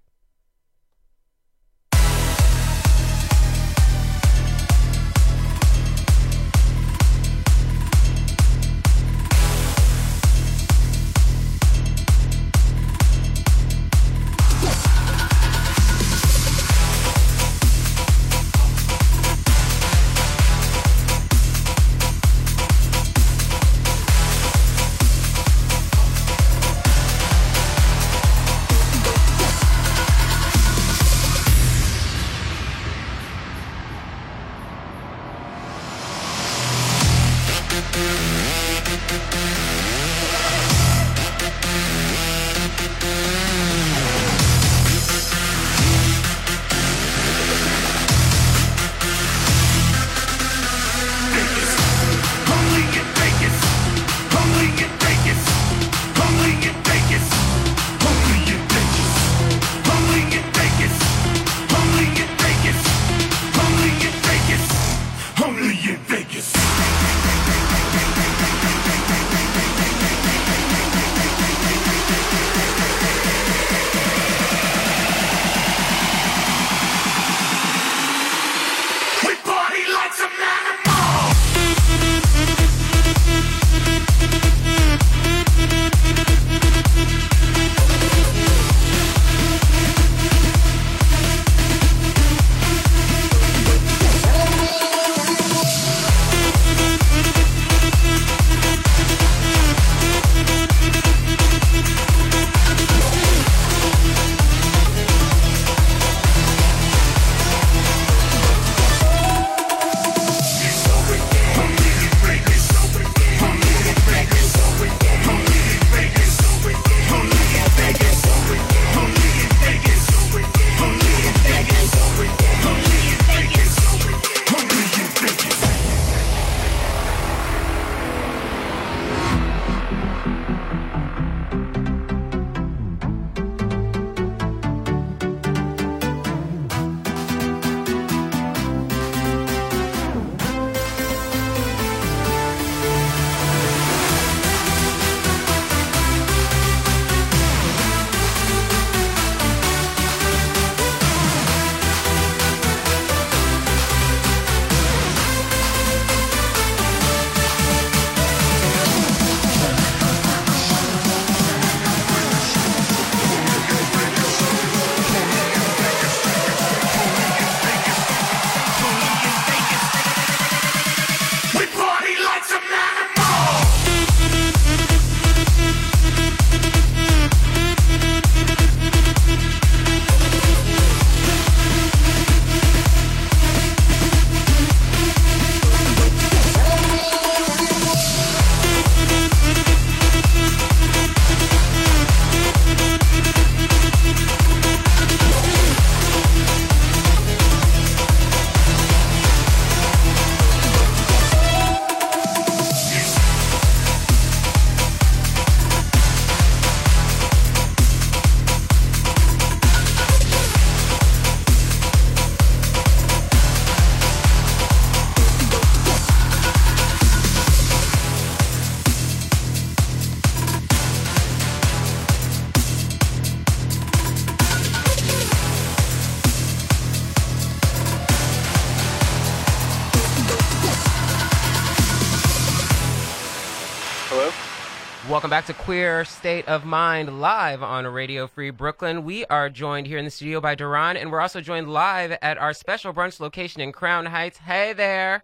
A: Back to Queer State of Mind live on Radio Free Brooklyn. We are joined here in the studio by Duran, and we're also joined live at our special brunch location in Crown Heights. Hey there,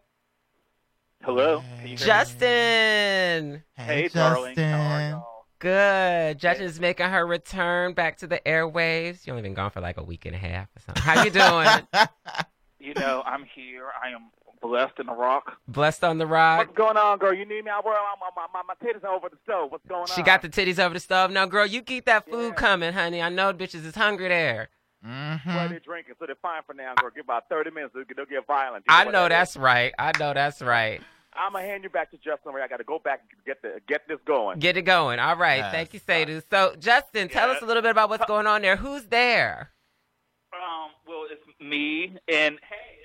H: Hello. Can you hear me?
A: Justin.
H: Hey, darling. How are y'all?
A: Good. Justin's making her return back to the airwaves. You only been gone for like a week and a half or something. How you doing?
H: You know, I'm here. I am blessed in the rock.
A: Blessed on the ride.
C: What's going on, girl? You need me? I wear my, my, my, my titties over the stove. What's going on?
A: She got the titties over the stove. Now, girl, you keep that food
C: Yeah.
A: coming, honey. I know bitches is hungry there.
D: Mm-hmm.
C: Well, they're drinking, so they're fine for now, girl. Give about 30 minutes, they'll, they'll get violent. You
A: I
C: what
A: know
C: that is.
A: that's right. I know that's right.
C: I'm gonna hand you back to Justin. Ray. I got to go back and get the get this going.
A: Get it going. All right.
D: Yes.
A: Thank you, Sadhu. So, Justin, tell us a little bit about what's going on there. Who's there?
H: Um, well, it's me and hey,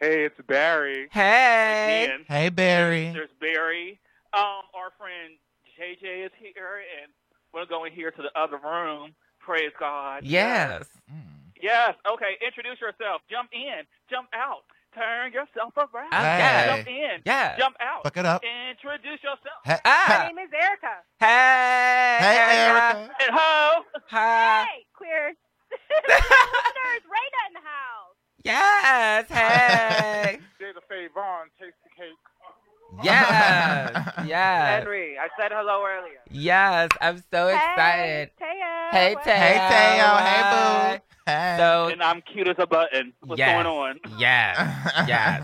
C: Hey, it's Barry.
A: Hey.
H: again.
D: Hey, Barry.
H: There's Barry. Um, our friend JJ is here, and we're going here to the other room. Praise God.
A: Yes.
D: Mm.
H: Yes. Okay. Introduce yourself. Jump in. Jump out. Turn yourself around.
A: Okay.
H: Jump in.
A: Yeah.
H: Jump out.
D: Fuck it up.
H: Introduce yourself.
D: Hey,
A: Ah.
I: name is Erica.
A: Hey.
D: hey,
A: Erica.
D: Erica.
H: And ho.
A: Hi.
I: Hey, queer. Listeners, Raina in the house.
A: Yes. Hey.
C: There's a Faye Vaughn. Taste the cake.
A: yes. Yes.
I: Henry, I said hello earlier.
A: Yes. I'm so excited.
I: Hey, Taya.
A: Hey,
I: What-
A: Taya.
D: Hey, Teo. Hey, boo. Hey.
A: So,
H: And I'm cute as a button. What's
A: Yes.
H: going on?
A: yes. Yes.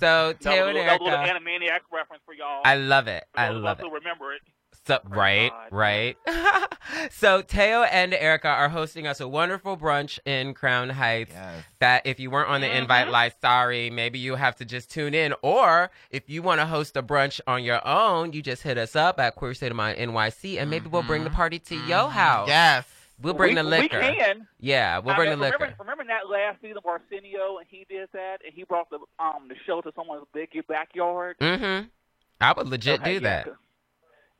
A: So,
H: That was,
A: Teo
H: a
A: and
H: little, that little Animaniac reference for y'all.
A: I love it. I love
H: us
A: it.
H: who remember it.
A: So, right,
H: God.
A: right. so Teo and Erica are hosting us a wonderful brunch in Crown Heights.
D: Yes.
A: That if you weren't on the
H: Mhm.
A: invite list, sorry, maybe you have to just tune in. Or if you want to host a brunch on your own, you just hit us up at Queer State of Mind NYC, and maybe we'll bring the
D: Mhm.
A: party to your house.
D: Yes.
A: We'll bring
H: we,
A: the liquor.
H: We can.
A: Yeah, we'll
H: I
A: bring
H: mean,
A: the
H: remember,
A: liquor.
H: Remember that last season of Arsenio, and he did that, and he brought the um the show to someone's big backyard.
A: Mm-hmm. I would legit
H: Okay,
A: do
H: yeah,
A: that.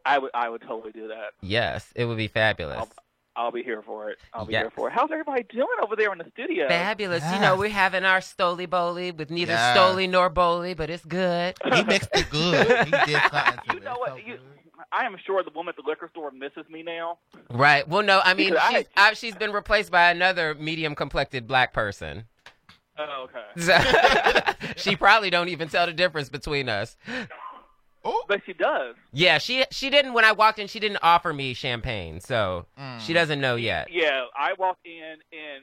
H: 'Cause I would. I would totally do that.
A: Yes, it would be fabulous.
H: I'll, I'll be here for it. I'll be
A: Yes.
H: here for it. How's everybody doing over there in the studio?
A: Fabulous. You know, we're having our Stoli Bowly with neither
D: Yes.
A: Stoli nor Bowly, but it's good.
D: He mixed it good. He did something
H: You
D: it.
H: know
D: So
H: what? You. I am sure the woman at the liquor store misses me now.
A: Right. Well, no, I mean,
H: Because I-
A: she's, I, she's been replaced by another medium complected black person.
H: Oh, okay.
A: She probably don't even tell the difference between us.
D: Oh.
H: But she does.
A: Yeah, she she didn't when I walked in. She didn't offer me champagne, so
D: Mm.
A: she doesn't know yet.
H: Yeah, I walked in, and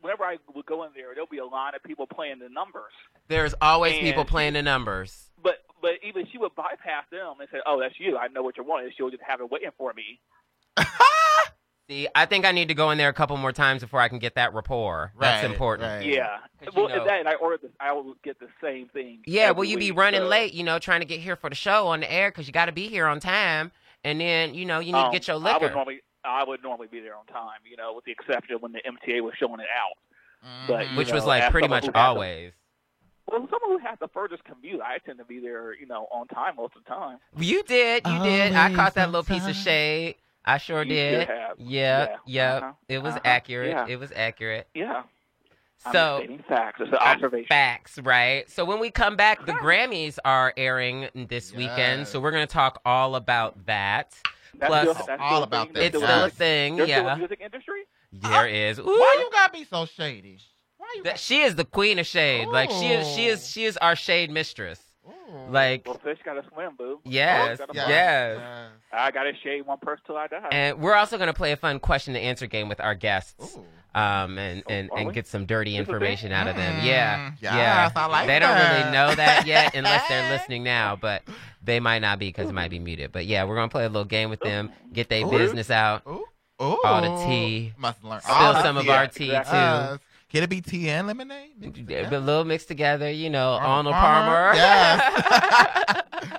H: whenever I would go in there, there'll be a line of people playing the numbers.
A: There's always
H: And-
A: people playing the numbers.
H: But but even she would bypass them and say, "Oh, that's you. I know what you want." And she'll just have it waiting for me.
A: See, I think I need to go in there a couple more times before I can get that rapport. That's
D: Right,
A: important.
D: right.
H: Yeah.
A: 'Cause you
H: Well,
A: know-
H: that and I ordered this. I will get the same thing.
A: Yeah,
H: every
A: well, you be
H: week,
A: running
H: so-
A: late, you know, trying to get here for the show on the air because you got to be here on time, and then you know you need
H: Um,
A: to get your
H: I would
A: liquor.
H: normally I would normally be there on time, you know, with the exception of when the MTA was showing it out. But,
D: Mhm.
H: you
A: which was like pretty much
H: who has
A: always.
H: Well, someone who has the furthest commute, I tend to be there, you know, on time most of the time.
A: You did, you did. I caught that
D: on
A: little piece of shade. I sure
H: You
A: did.
H: should have.
A: Yeah,
H: Yeah,
A: yeah.
H: uh-huh,
A: It was
H: uh-huh,
A: accurate.
H: yeah.
A: It was accurate.
H: Yeah. I'm
A: So
H: just facts. It's an observation.
A: facts, right? So when we come back, the Grammys are airing this weekend, so we're gonna talk all about that.
H: That's
A: Plus,
H: still, that's
D: all about
H: thing.
D: that.
A: It's
H: still
A: still a
H: a-
A: thing,
H: There's still a
A: yeah.
H: music industry.
A: There is. Ooh,
D: Why you gotta be so shady? Why you?
A: that she is the queen of shade. Like she is, she is, she is our shade mistress.
D: Ooh.
A: Like
H: Well, fish got to swim, boo.
A: yes,
H: gotta
A: yes.
H: fly.
D: Yes.
H: I got to shade one person till I die.
A: And we're also gonna play a fun question and answer game with our guests.
D: Ooh.
A: um, and,
H: Oh,
A: and, and get some dirty
H: This
A: information out of them.
D: Mm,
A: Yeah,
D: yes,
A: yeah.
D: I like
A: they don't
D: that.
A: really know that yet unless they're listening now, but they might not be because it might be muted. But yeah, we're gonna play a little game with them, get their business out,
D: Ooh. Ooh.
A: All the tea.
D: Must learn.
A: spill
D: all
A: some of
D: tea.
A: our tea
H: exactly.
A: too.
D: Yes. Can it be tea and lemonade? Mixed
A: A little mixed together, you know,
D: Arnold
A: Arnold
D: Palmer?
A: Palmer.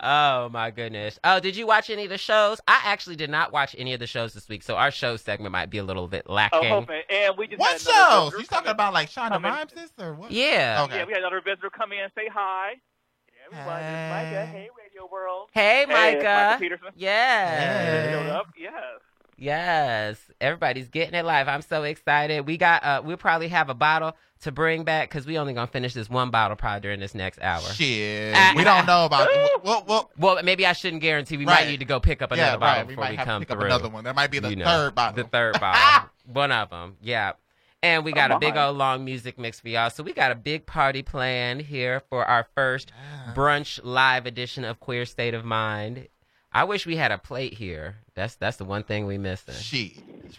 A: oh my goodness. Oh, did you watch any of the shows? I actually did not watch any of the shows this week, so our show segment might be a little bit
H: oh,
A: lacking.
H: hoping. And we just
D: What
H: had another
D: shows? You talking about like Shonda
H: come in.
D: Rhimes or what?
A: Yeah.
D: Okay.
H: Yeah, we had another visitor come in and say hi. Yeah, everybody.
D: Hey.
H: Micah. Hey, Radio World.
A: Hey,
H: Hey,
A: Micah.
H: Micah Peterson.
A: Yeah.
D: Hey.
H: Yes.
A: Yes, everybody's getting it live. I'm so excited. We got. Uh, we'll probably have a bottle to bring back because we only gonna finish this one bottle probably during this next hour.
D: Shit,
A: Ah,
D: we don't know about. Well, well,
A: Well, maybe I shouldn't guarantee. We
D: Right.
A: might need to go pick up another
D: yeah,
A: bottle
D: right. We
A: before we
D: have to
A: come
D: pick up
A: through.
D: another one. That might be the
A: You know,
D: third bottle.
A: The third bottle. one of them. Yeah. And we got
H: Oh,
A: a big old long music mix for y'all. So we got a big party planned here for our first brunch live edition of Queer State of Mind. I wish we had a plate here. That's that's the one thing we missed.
D: Shit.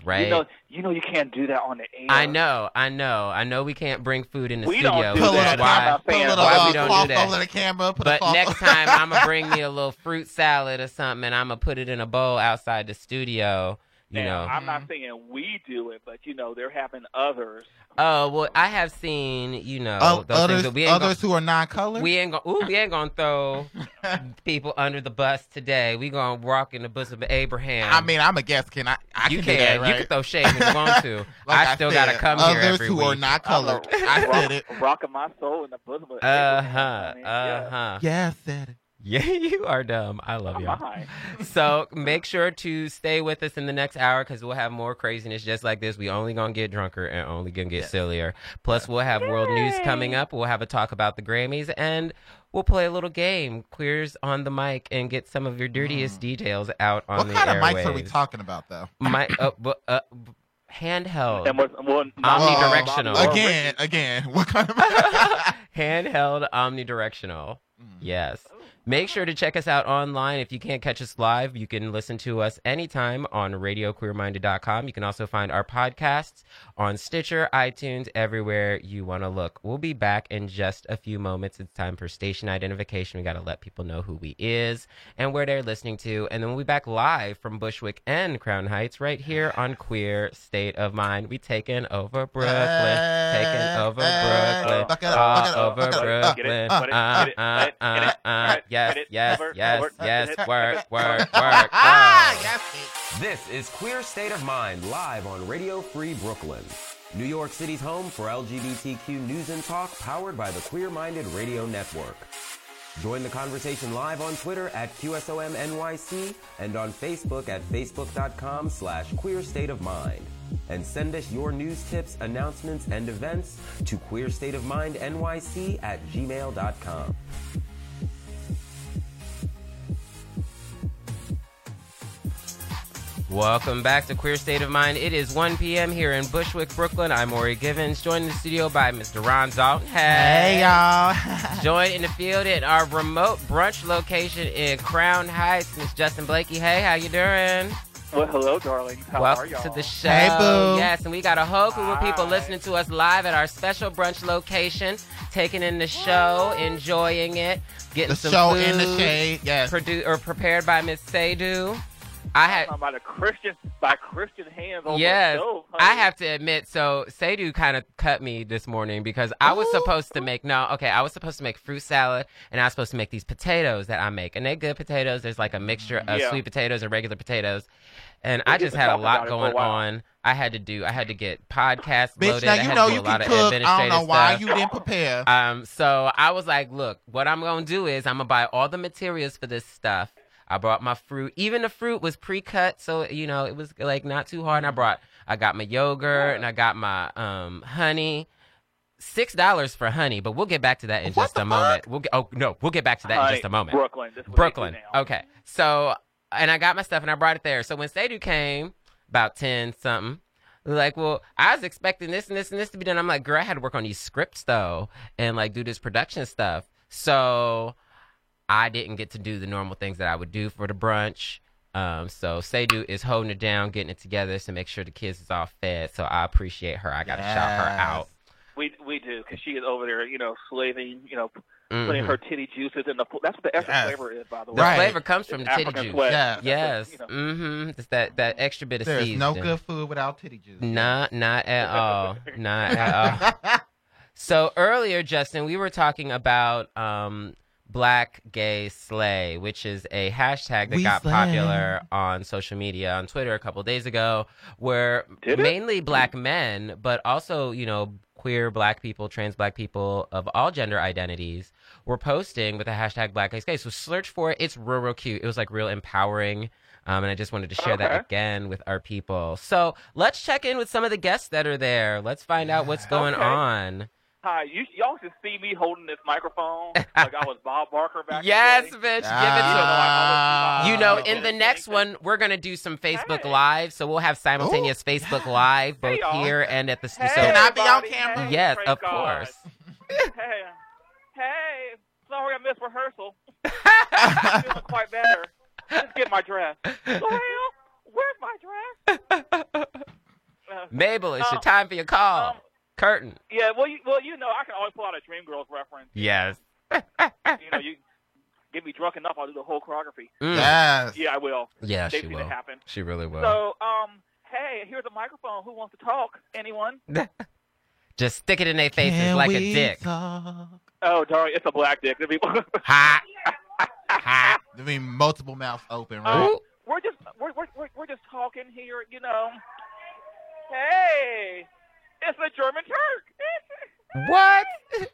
A: Right?
H: You know, you know, you can't do that on the air.
A: I know, I know, I know. We can't bring food in the
H: We
A: studio.
H: don't do
D: Put a
A: which
D: little,
A: is
H: that.
A: why-
H: I'm not
D: put a
H: saying
D: little
A: why we don't do that.
D: over the camera. Put
A: But
D: cloth
A: next time, I'm gonna bring me a little fruit salad or something, and I'm gonna put it in a bowl outside the studio. You
H: Now,
A: know.
H: I'm not saying we do it, but you know, there have been others.
A: Oh well, I have seen. You know,
D: O-
A: those
D: others,
A: things. But we ain't
D: others who are non-colored.
A: we ain't gonna. Ooh, we ain't gonna throw people under the bus today. We gonna walk in the bosom of Abraham.
D: I mean, I'm a guest. Can I? I
A: you
D: can,
A: can.
D: do that, right?
A: You can throw shade if you want to.
D: Like
A: I still
D: said,
A: gotta come
D: others
A: here every
D: who
A: week.
D: are not colored.
H: I'm a
D: I
H: rock,
D: said it.
H: Rocking my soul in the bosom of
A: Uh
H: Abraham,
A: huh.
H: honey.
A: Uh huh.
D: Yeah, I said it.
A: Yeah, you are dumb. I love
H: Oh,
A: y'all.
H: my.
A: so make sure to stay with us in the next hour because we'll have more craziness just like this. We only gonna get drunker and only gonna get sillier. Plus, we'll have world news coming up. We'll have a talk about the Grammys and we'll play a little game, queers on the mic, and get some of your dirtiest details out on
D: Mm. What
A: the
D: kind of mics are we talking about, though?
A: Mi- uh, bu- uh, b- handheld,
H: And what, what,
A: Omnidirectional.
H: Well,
D: Again, again. What kind of?
A: handheld, omnidirectional. Yes. Make sure to check us out online. If you can't catch us live, you can listen to us anytime on radioqueerminded.com. You can also find our podcasts on Stitcher, iTunes, everywhere you want to look. We'll be back in just a few moments. It's time for station identification. We got to let people know who we is and where they're listening to. And then we'll be back live from Bushwick and Crown Heights right here on Queer State of Mind. We taking over Brooklyn. taking over Brooklyn.
D: Buck it up,
A: All
D: buck it up,
A: over
D: buck it up.
H: Get
A: Brooklyn. Yes,
H: get
A: yes,
H: cover,
A: yes,
H: cover,
A: yes.
H: get it,
A: Work, work, work.
D: ah,
A: Oh.
D: yes.
B: This is Queer State of Mind live on Radio Free Brooklyn, New York City's home for LGBTQ news and talk powered by the Queer Minded Radio Network. Join the conversation live on Twitter at QSOMNYC and on Facebook at facebook.com slash queer state of mind. And send us your news tips, announcements, and events to queerstateofmindnyc at gmail.com.
A: Welcome back to Queer State of Mind. It is 1 p.m. here in Bushwick, Brooklyn. I'm Ori Givens, joined in the studio by Mr. Ron Dalton.
D: Hey, y'all.
A: Joined in the field at our remote brunch location in Crown Heights, Miss Justin Blakey. Hey, how you doing?
H: Well, hello, darling. How are
A: Welcome
H: y'all?
A: to the show.
D: Hey, boo.
A: Yes, and we got a whole group of people listening to us live at our special brunch location, taking in the show, enjoying it, getting
D: the
A: some
D: show
A: food,
D: in the shade. Yes.
A: produ- or prepared by Miss Seydu. I had
H: by the Christian by Christian hands on
A: Yes,
H: the stove.
A: I have to admit. So Seydu kind of cut me this morning because I was supposed to make no. Okay, I was supposed to make fruit salad, and I was supposed to make these potatoes that I make, and they're good potatoes. There's like a mixture of
H: Yeah.
A: sweet potatoes and regular potatoes, and I
H: We've
A: just had a lot
H: about it for a
A: going on. I had to do. I had to get podcasts
D: Bitch,
A: loaded.
D: now
A: I
D: you
A: had
D: know
A: to do
D: you
A: a lot
D: can
A: of
D: cook. I don't
A: administrative
D: know why
A: stuff.
D: you didn't prepare.
A: Um, so I was like, look, what I'm gonna do is I'm gonna buy all the materials for this stuff. I brought my fruit. Even the fruit was pre-cut, so you know it was like not too hard. And I brought, I got my yogurt and I got my um honey. Six dollars for honey, but we'll get back to that in
D: What
A: just a moment. We'll get, oh no, we'll get back to that in
H: Honey,
A: just a moment.
H: Brooklyn. This is what they do
A: Brooklyn. Okay. So, and I got my stuff and I brought it there. So when Sadu came, about 10 something, like, well, I was expecting this and this and this to be done. I'm like, girl, I had to work on these scripts though and like do this production stuff. So I didn't get to do the normal things that I would do for the brunch. Um, so Sadu is holding it down, getting it together to make sure the kids is all fed. So I appreciate her. I got to shout her out.
H: We we do because she is over there, you know, slaving, you know, putting
A: Mhm.
H: her titty juices in the. That's what the extra
D: Yes.
H: flavor is, by the
A: The
H: way.
D: Right.
A: flavor comes from
H: It's
A: the titty
H: African
A: juice.
H: sweat.
D: Yeah.
A: Yes.
H: what, you know.
A: Mm-hmm. It's that, that extra bit of
D: There's
A: seasoning.
D: no good food without titty juice.
A: Not, not at all. Not at all. So earlier, Justin, we were talking about um, Black Gay Slay, which is a hashtag that
D: We
A: got
D: slay.
A: popular on social media, on Twitter a couple days ago, where
H: Did it?
A: mainly black men, but also, you know, queer black people, trans black people of all gender identities were posting with the hashtag Black Gay Slay. So search for it. It's real, real cute. It was like real empowering. Um, and I just wanted to share that again with our people. So let's check in with some of the guests that are there. Let's find out what's going
H: Okay.
A: on.
H: Hi, you y'all should see me holding this microphone like I was Bob Barker back.
A: Yes,
H: in the
A: bitch, give it to
D: Ah.
A: You know, in the next one, we're gonna do some Facebook
H: Hey.
A: Live, so we'll have simultaneous Facebook Live both
H: y'all.
A: here and at the
H: Hey.
D: Can I be on camera?
H: Hey,
A: Yes, of
H: God.
A: course.
H: Hey, hey, sorry I missed rehearsal. I'm feeling quite better. Let's get my dress. Well, where's my dress? Uh,
A: Mabel, it's your
H: Um,
A: time for your call.
H: um,
A: Curtain.
H: yeah, well, you, well, you know, I can always pull out a Dreamgirls reference.
A: Yes.
H: You know, you get me drunk enough, I'll do the whole choreography.
A: Mm.
D: Yes.
H: Yeah, I will.
A: Yeah,
H: They've
A: she will.
H: it happen.
A: She really will.
H: So, um, hey, here's a microphone. Who wants to talk? Anyone?
A: Just stick it in their faces
D: Can
A: like a dick.
D: talk?
H: Oh, darn, it's a black dick. The people-
A: Ha. Ha.
D: I mean, multiple mouths open, right?
H: Oh, we're just we're, we're, we're, we're just talking here, you know. Hey, it's a German Turk.
A: What?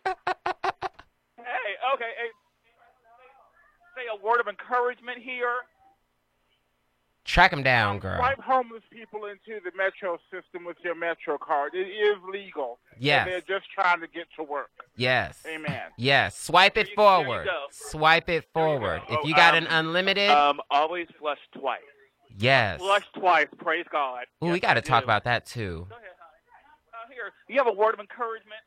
H: hey, okay. Hey, say a word of encouragement here.
A: Track him down, girl.
J: Swipe homeless people into the metro system with your metro card. It is legal.
A: Yes.
J: They're just trying to get to work.
A: Yes.
J: Amen.
A: Yes. Swipe it
H: you- you
A: forward. Swipe it forward.
H: go.
A: If
H: Oh,
A: you got
H: um,
A: an unlimited,
H: Um, always flush twice.
A: yes.
H: Flush twice. Praise God.
A: Ooh,
H: Yes,
A: we got to talk
H: do.
A: about that too.
H: Go ahead, honey. Here, you have a word of encouragement.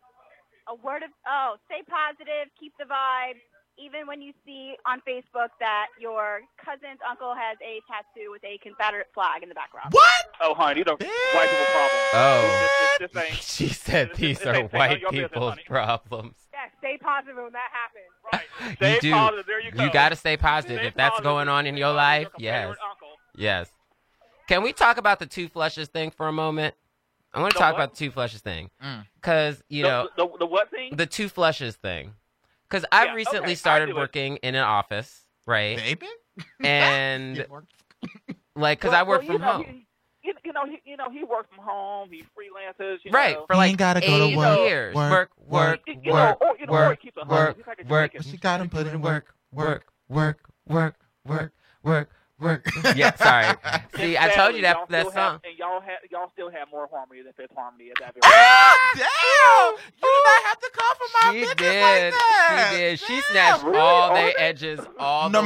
I: A word of oh, stay positive, keep the vibe. Even when you see on Facebook that your cousin's uncle has a tattoo with a Confederate flag in the background.
D: What?
H: Oh, honey, these are white people problems.
A: Oh.
H: This, this, this.
A: She said
H: This-
A: these
H: this
A: are
H: this
A: white
H: ain't business,
A: people's problems.
I: Yeah, stay positive when that happens.
H: Right. Stay
A: you do.
H: positive. There you go.
A: You got to stay positive.
H: Stay
A: if that's
H: positive.
A: going on in your life, yes.
H: Uncle.
A: Yes. Can we talk about the two flushes thing for a moment? I want to talk
H: what?
A: about the two flushes thing.
D: Mm.
A: Because, you
H: the,
A: know,
H: the, the what thing?
A: the two flushes thing. Because I've
H: Yeah,
A: recently
H: okay,
A: started
H: do it.
A: working in an office, right?
D: Baby?
A: And, like, because
H: Well-
A: I work
H: well,
A: from
H: know,
A: home.
H: He, you, you know, he, you know, he works from home. He freelances. You
A: Right,
H: Know.
A: for like
D: gotta go to
A: eight
D: work,
A: years.
D: work,
A: Work, work,
H: You- you
A: work,
H: know, or, you know, or
A: work,
H: he keeps a
A: work,
H: hustle. He's like a
A: work.
H: chicken.
D: She got him put in
A: work,
D: work,
A: work, work, work, work, work, work. yeah, sorry. See, I told you that
H: Y'all
A: that song.
H: Have, and y'all have y'all still have more harmony than Fifth Harmony at that very
D: Ah, damn! You did not have to come for my
A: She
D: bitches
A: did.
D: like that.
A: She did. She
D: Damn.
A: snatched
H: Really?
A: all
H: All
A: their
H: that?
A: edges all the way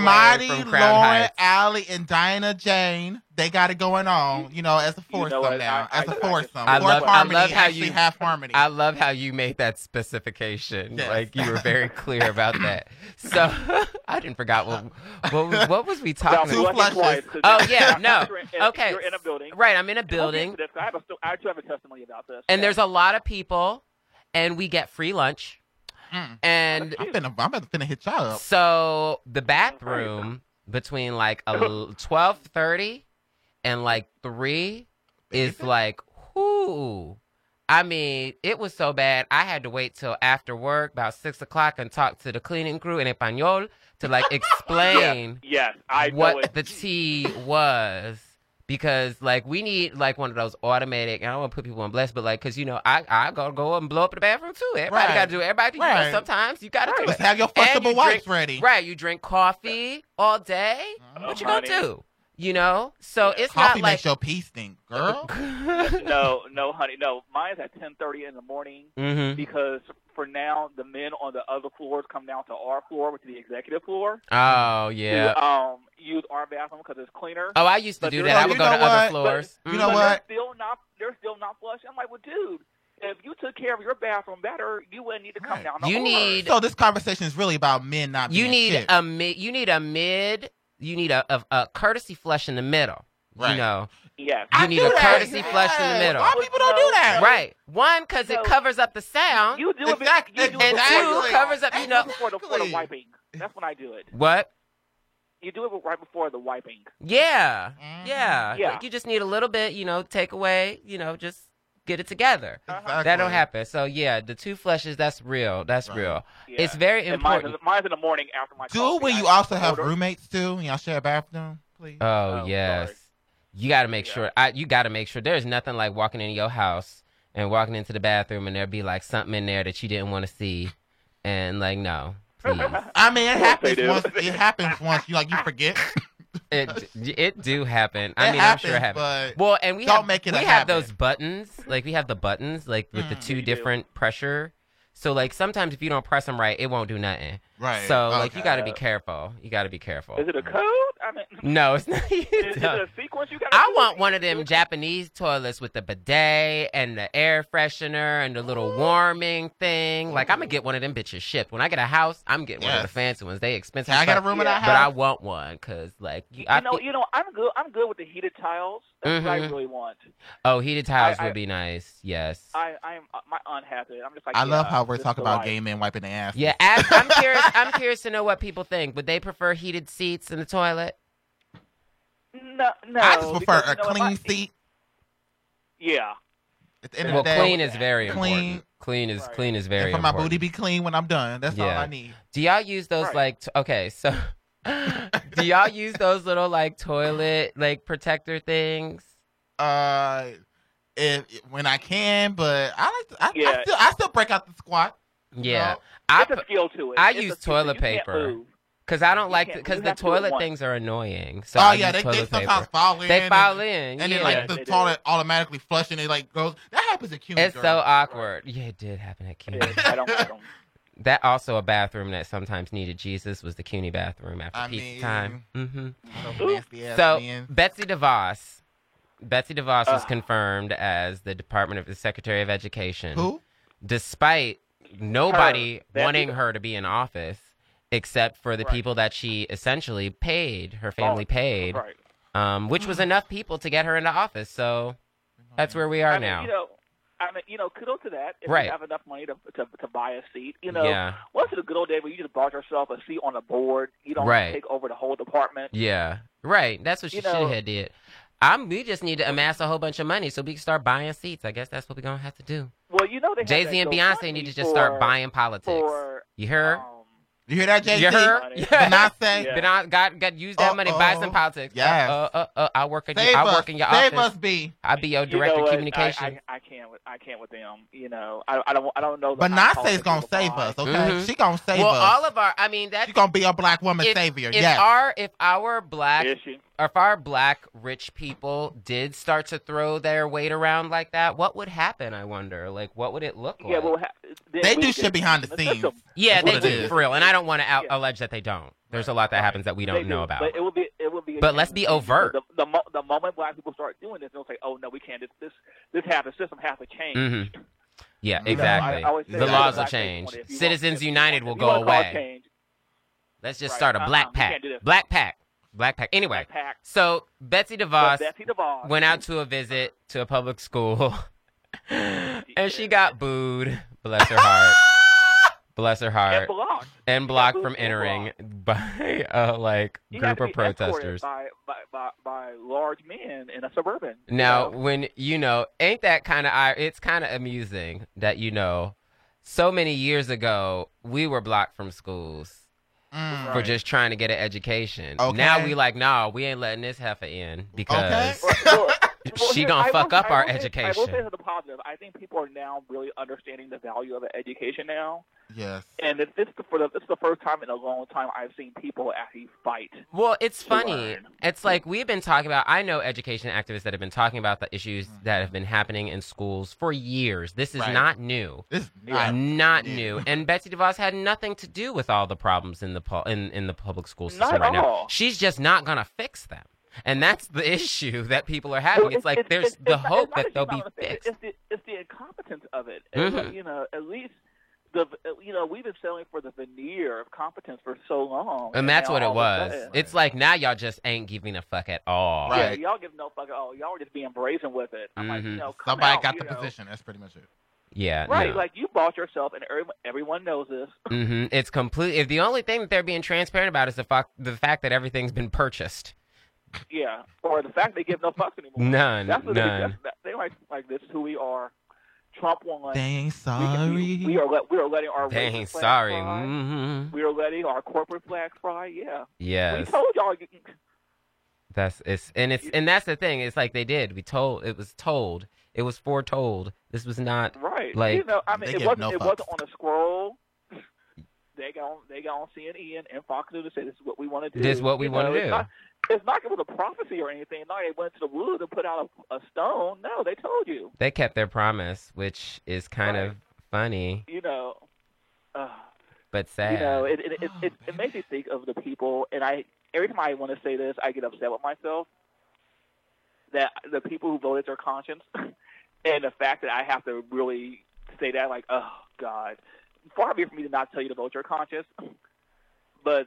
A: from Crown
D: Lauren,
A: Heights.
D: Ally, and Dinah Jane, they got it going on, you know, as a
H: You know
D: foursome now.
H: I-
D: as
H: I-
D: a
H: I-
D: foursome.
A: I
D: Fourth
A: love- I
D: harmony,
A: love how you-
D: half harmony.
A: I love how you made that specification.
D: Yes.
A: Like you were very clear about that. So I didn't forgot what what, was- what was we talking about?
H: Flushing
D: flushes.
H: twice, 'cause
A: Oh yeah, no.
H: in-
A: Okay.
H: You're in a building.
A: Right, I'm in a
H: And we'll
A: building
H: this. I have a sto- do have a testimony about this.
A: and there's a lot of people and we get free lunch.
D: Mm.
A: And
D: I'm finna, I'm about to finna hit y'all up.
A: So the bathroom between like twelve thirty and like three is like whoo. I mean, it was so bad. I had to wait till after work, about six o'clock, and talk to the cleaning crew in español to like explain
H: Yes, I
A: what
H: it.
A: the tea was. Because like we need like one of those automatic. I don't want to put people on blast, but like because you know I I gotta go up and blow up the bathroom too. Everybody
D: Right.
A: got to do. it. Everybody, you
D: Right.
A: know, sometimes you got to do
D: Just
A: it.
D: have your
A: And
D: flushable
A: you
D: wipes ready.
A: Right, you drink coffee all day.
D: Oh,
A: what uh, you
H: honey.
A: gonna do? You know, so it's
D: Coffee
A: not like
D: makes your pee stink, girl.
H: no, no, honey, no. Mine's at 10:30 in the morning
A: hmm
H: because for now the men on the other floors come down to our floor, which is the executive floor,
A: Oh yeah.
H: to um use our bathroom because it's cleaner.
A: Oh, I used to
H: But
A: do
H: you're-
A: that. I would
D: you
A: go to
D: know
A: other
D: what?
A: floors.
D: You
A: Mhm.
D: know
H: but
D: what?
H: They're still not. They're still not flush. I'm like, well, dude, if you took care of your bathroom better, you wouldn't need to come
D: Right.
H: down. The
A: You need-
D: So this conversation is really about men not
A: You
D: being
A: need
D: shit.
A: a mid. You need a mid. You need a, a, a courtesy flush in the middle. You
D: Right.
A: know,
H: Yes.
A: you
D: I
A: need
D: do
A: a
D: that.
A: courtesy flush in the middle.
D: Why people don't do that?
A: Right. One, because it covers up the sound.
H: You do it. be-
D: Exactly.
H: You do it
A: and
H: before-
A: two covers up. You know
H: before the, before the wiping. That's when I do it.
A: what?
H: You do it right before the wiping.
A: Yeah.
D: Mhm.
A: Yeah.
H: Yeah.
A: Like, you just need a little bit. You know, take away. You know, just get it together.
D: Exactly.
A: That don't happen. So yeah, the two flushes. That's real. That's
D: Right.
A: real.
H: Yeah.
A: It's very
H: And mine's in,
A: important.
H: mine's in the morning after my
D: Do
H: coffee.
D: it when you
H: I
D: also have
H: order-
D: roommates too, and y'all share a bathroom, please.
A: Oh,
H: Oh,
A: yes.
H: sorry.
A: You got to make
H: Yeah.
A: sure. I, you got to make sure. There's nothing like walking into your house and walking into the bathroom and there be like something in there that you didn't want to see, and like no, please.
D: I mean, it
H: Of course they
D: happens once. It happens once. You like you forget.
A: It it do happen. I
D: It
A: mean, I'm sure it
D: happens,
A: happens.
D: but
A: Well, and we
D: don't
A: have
D: make it
A: we
D: a
A: have
D: habit.
A: those buttons. Like we have the buttons, like with the
D: Mm.
A: two
H: do.
A: different pressure. So like sometimes if you don't press them right, it won't do nothing.
D: Right.
A: So like you got to be careful. You got to be careful.
H: Is it a code? I mean,
A: No, it's not.
H: Is, is it a sequence you got?
A: I want one of them Japanese toilets with the bidet and the air freshener and the little warming thing. Like I'm gonna get one of them bitches shipped. When I get a house, I'm getting one of the fancy ones. They expensive.
D: Can I got a
A: fuck,
D: room in
H: Yeah.
D: house,
A: But I want one because like you,
H: You
A: I
H: know,
A: feel-
H: you know, I'm good. I'm good with the heated tiles. That's what I
A: Mhm.
H: really want.
A: oh heated tiles
H: I-
A: would be nice. Yes.
H: I, I'm uh, my aunt has it. I'm just like.
D: I love how we're talking about
H: life.
D: gay men wiping their ass.
A: Yeah, ask, I'm curious. I'm curious to know what people think. Would they prefer heated seats in the toilet?
H: No, no.
D: I just prefer
H: because, you
D: a
H: know,
D: clean
H: I-
D: seat.
H: Yeah.
D: At the end
A: Well,
D: of the day,
A: clean is very
D: Clean.
A: important. Clean is
H: Right.
A: clean is very
D: and for my
A: important.
D: booty be clean when I'm done. That's all I need.
A: Do y'all use those
H: Right.
A: like t- okay, so do y'all use those little like toilet like protector things?
D: Uh, if, when I can, but I like. To, I, I
H: Yeah.
D: still I still break out the squat.
A: Yeah.
D: No.
A: I
H: It's a skill to it.
A: I
H: It's
A: use toilet
H: You
A: paper. cuz I don't
H: You
A: like cuz the
H: have to
A: toilet things are annoying. So
D: oh
A: I
D: yeah,
A: use
D: they, they
A: toilet
D: sometimes
A: paper.
D: fall in.
A: They
D: and-
A: fall in.
D: And
A: yeah.
D: then like the
H: they do.
D: toilet automatically flush and it like goes. That happens at CUNY.
A: it's
D: girl.
A: so awkward. Yeah, it did happen at CUNY.
H: I don't like them.
A: that also a bathroom that sometimes needed Jesus was the CUNY bathroom after
D: I
A: pizza
D: mean,
A: time. Mhm.
D: Those nasty ass
A: So
D: men.
A: Betsy DeVos, Betsy DeVos was
H: Uh.
A: confirmed as the Department of the Secretary of Education.
D: Who?
A: Despite nobody
H: Betsy
A: wanting her to be in office, except for the
H: Right.
A: people that she essentially paid, her family paid,
H: Right.
A: um, which was enough people to get her into office. So that's where we are
H: I mean,
A: now.
H: You know, I mean, you know, kudos to that. If
A: Right.
H: you have enough money to, to to buy a seat, you know,
A: yeah,
H: what's the good old day where you just bought yourself a seat on a board? You don't
A: Right.
H: take over the whole department.
A: yeah, right. That's what she
H: You
A: should
H: know-
A: have did. I'm, we just need to amass a whole bunch of money so we can start buying seats. I guess that's what we're gonna have to do.
H: Well, you know, they
A: Jay Z and Beyonce need to just start buying politics.
H: For
A: you heard?
H: um,
D: You hear that, Jay Z?
A: You heard?
D: Beyonce?
H: Yeah.
A: But got got use that money, buy some politics.
D: Yes.
A: Uh, uh, uh, uh, I work in
D: Save
A: your, I work in your
D: Save
A: office.
D: us, B.
A: I be I'll be your
H: you
A: director
H: know
A: of
H: what?
A: communication.
H: I, I, I can't. with- I can't with them. You know, I, I don't. I don't know. the high
D: Beyonce's gonna save
H: mine.
D: us, okay?
A: Mhm.
D: She gonna save
A: well,
D: us.
A: all of our, I mean, that's
D: She gonna be a black woman
A: if,
D: savior.
A: if
D: yes.
A: our if our black
H: Is she?
A: If our black rich people did start to throw their weight around like that, what would happen? I wonder. Like, what would it look like?
H: Yeah, well, ha- then
D: They do
H: could-
D: shit behind the
H: the
D: scenes.
A: yeah, they do for real, and I don't want to out-
H: Yeah.
A: allege that they don't. There's a lot that happens that we don't
H: do,
A: know about.
H: But it will be. It will be.
A: But let's be overt.
H: The, the, mo- the moment black people start doing this, they'll say, "Oh no, we can't. This this this half the system has to change."
A: Mhm. Yeah,
D: You know,
A: exactly.
H: I
A: the laws will
H: black
A: change.
H: if want-
A: Citizens United
H: want-
A: will go
H: wanna call it
A: away.
H: change,
A: Let's just
H: Right.
A: start a
H: Uh-uh,
A: black pack.
H: can't do this.
A: Black pack. Black pack. Anyway,
H: Black pack.
A: so Betsy DeVos
H: Betsy DeVos
A: went out to a visit to a public school, and she got booed. Bless her heart. Bless her heart.
H: and blocked.
A: And blocked from entering by a like
H: You
A: group of protesters.
H: by, by by by large men in a suburban. you
A: Now,
H: know?
A: when you know, ain't that kind of it's kind of amusing that you know, so many years ago we were blocked from schools
D: Mm.
A: for just trying to get an education.
D: Okay.
A: Now we like, no, we ain't letting this heifer in because
H: Well, well, well,
A: she gonna
H: I
A: fuck
H: will-
A: up
H: I
A: our
H: will say- I will
A: education.
H: say to the positive. I think people are now really understanding the value of an education now,
D: Yes.
H: and it's, it's the, for the it's the first time in a long time I've seen people actually fight.
A: Well, it's funny.
H: learn.
A: It's like we've been talking about. I know education activists that have been talking about the issues
H: Mm-hmm.
A: that have been happening in schools for years. This is
D: Right.
A: not new.
D: This is not
A: not
D: new.
A: new. And Betsy DeVos had nothing to do with all the problems in the pu- in in the public school system
H: at
A: right now. She's just not gonna fix them. And that's the issue that people are having.
H: Well,
A: it's, like there's
H: it's,
A: the
H: it's
A: hope
H: not
A: that
H: she's
A: they'll be
H: gonna fix
A: fixed.
H: It's the it's the incompetence of it. And,
A: Mhm.
H: You know, at least the you know we've been selling for the veneer of competence for so long,
A: And that's what it
H: all of a
A: was.
H: sudden-
A: It's like now y'all just ain't giving a fuck at all.
D: Right.
H: Yeah, y'all give no fuck. at all. y'all are just being brazen with it. I'm like,
A: Mhm.
H: you know,
D: Somebody
H: out,
D: got the
H: know.
D: position. That's pretty much it.
A: Yeah.
H: Right,
A: no.
H: like you bought yourself, and everyone, everyone knows this.
A: Mm-hmm. It's complete. If the only thing that they're being transparent about is the fact the fact that everything's been purchased.
H: Yeah, or the fact they give no fucks anymore.
A: None.
H: That's what
A: none.
H: They, that's, they like like this. Is who we are. Trump won.
D: They ain't
H: We,
D: sorry.
H: we, we are let, we are letting our
A: Dang,
H: racist flag
A: sorry.
H: fly.
A: hmm
H: We are letting our corporate flag fly. Yeah,
A: Yes.
H: we told y'all.
A: That's it's and it's and that's the thing. It's like they did. We told it was told. It was foretold. This was not
H: Right.
A: Like,
H: you know, I mean, it wasn't
D: no
H: it
D: fucks.
H: wasn't on a scroll. They got they got on CNN and Fox News and say this is what we want to do.
A: This is what we
H: You know, it's
A: do.
H: not- It's not it was a prophecy or anything. Not like they went to the woods and put out a, a stone. No, they told you.
A: They kept their promise, which is kind
H: Right.
A: of funny
H: You know. Uh,
A: but sad.
H: You know, it it, it,
D: Oh,
H: it, it makes me think of the people, and I every time I want to say this, I get upset with myself. That the people who voted their conscience, and the fact that I have to really say that, like, oh God, far be it for me to not tell you to vote your conscience, but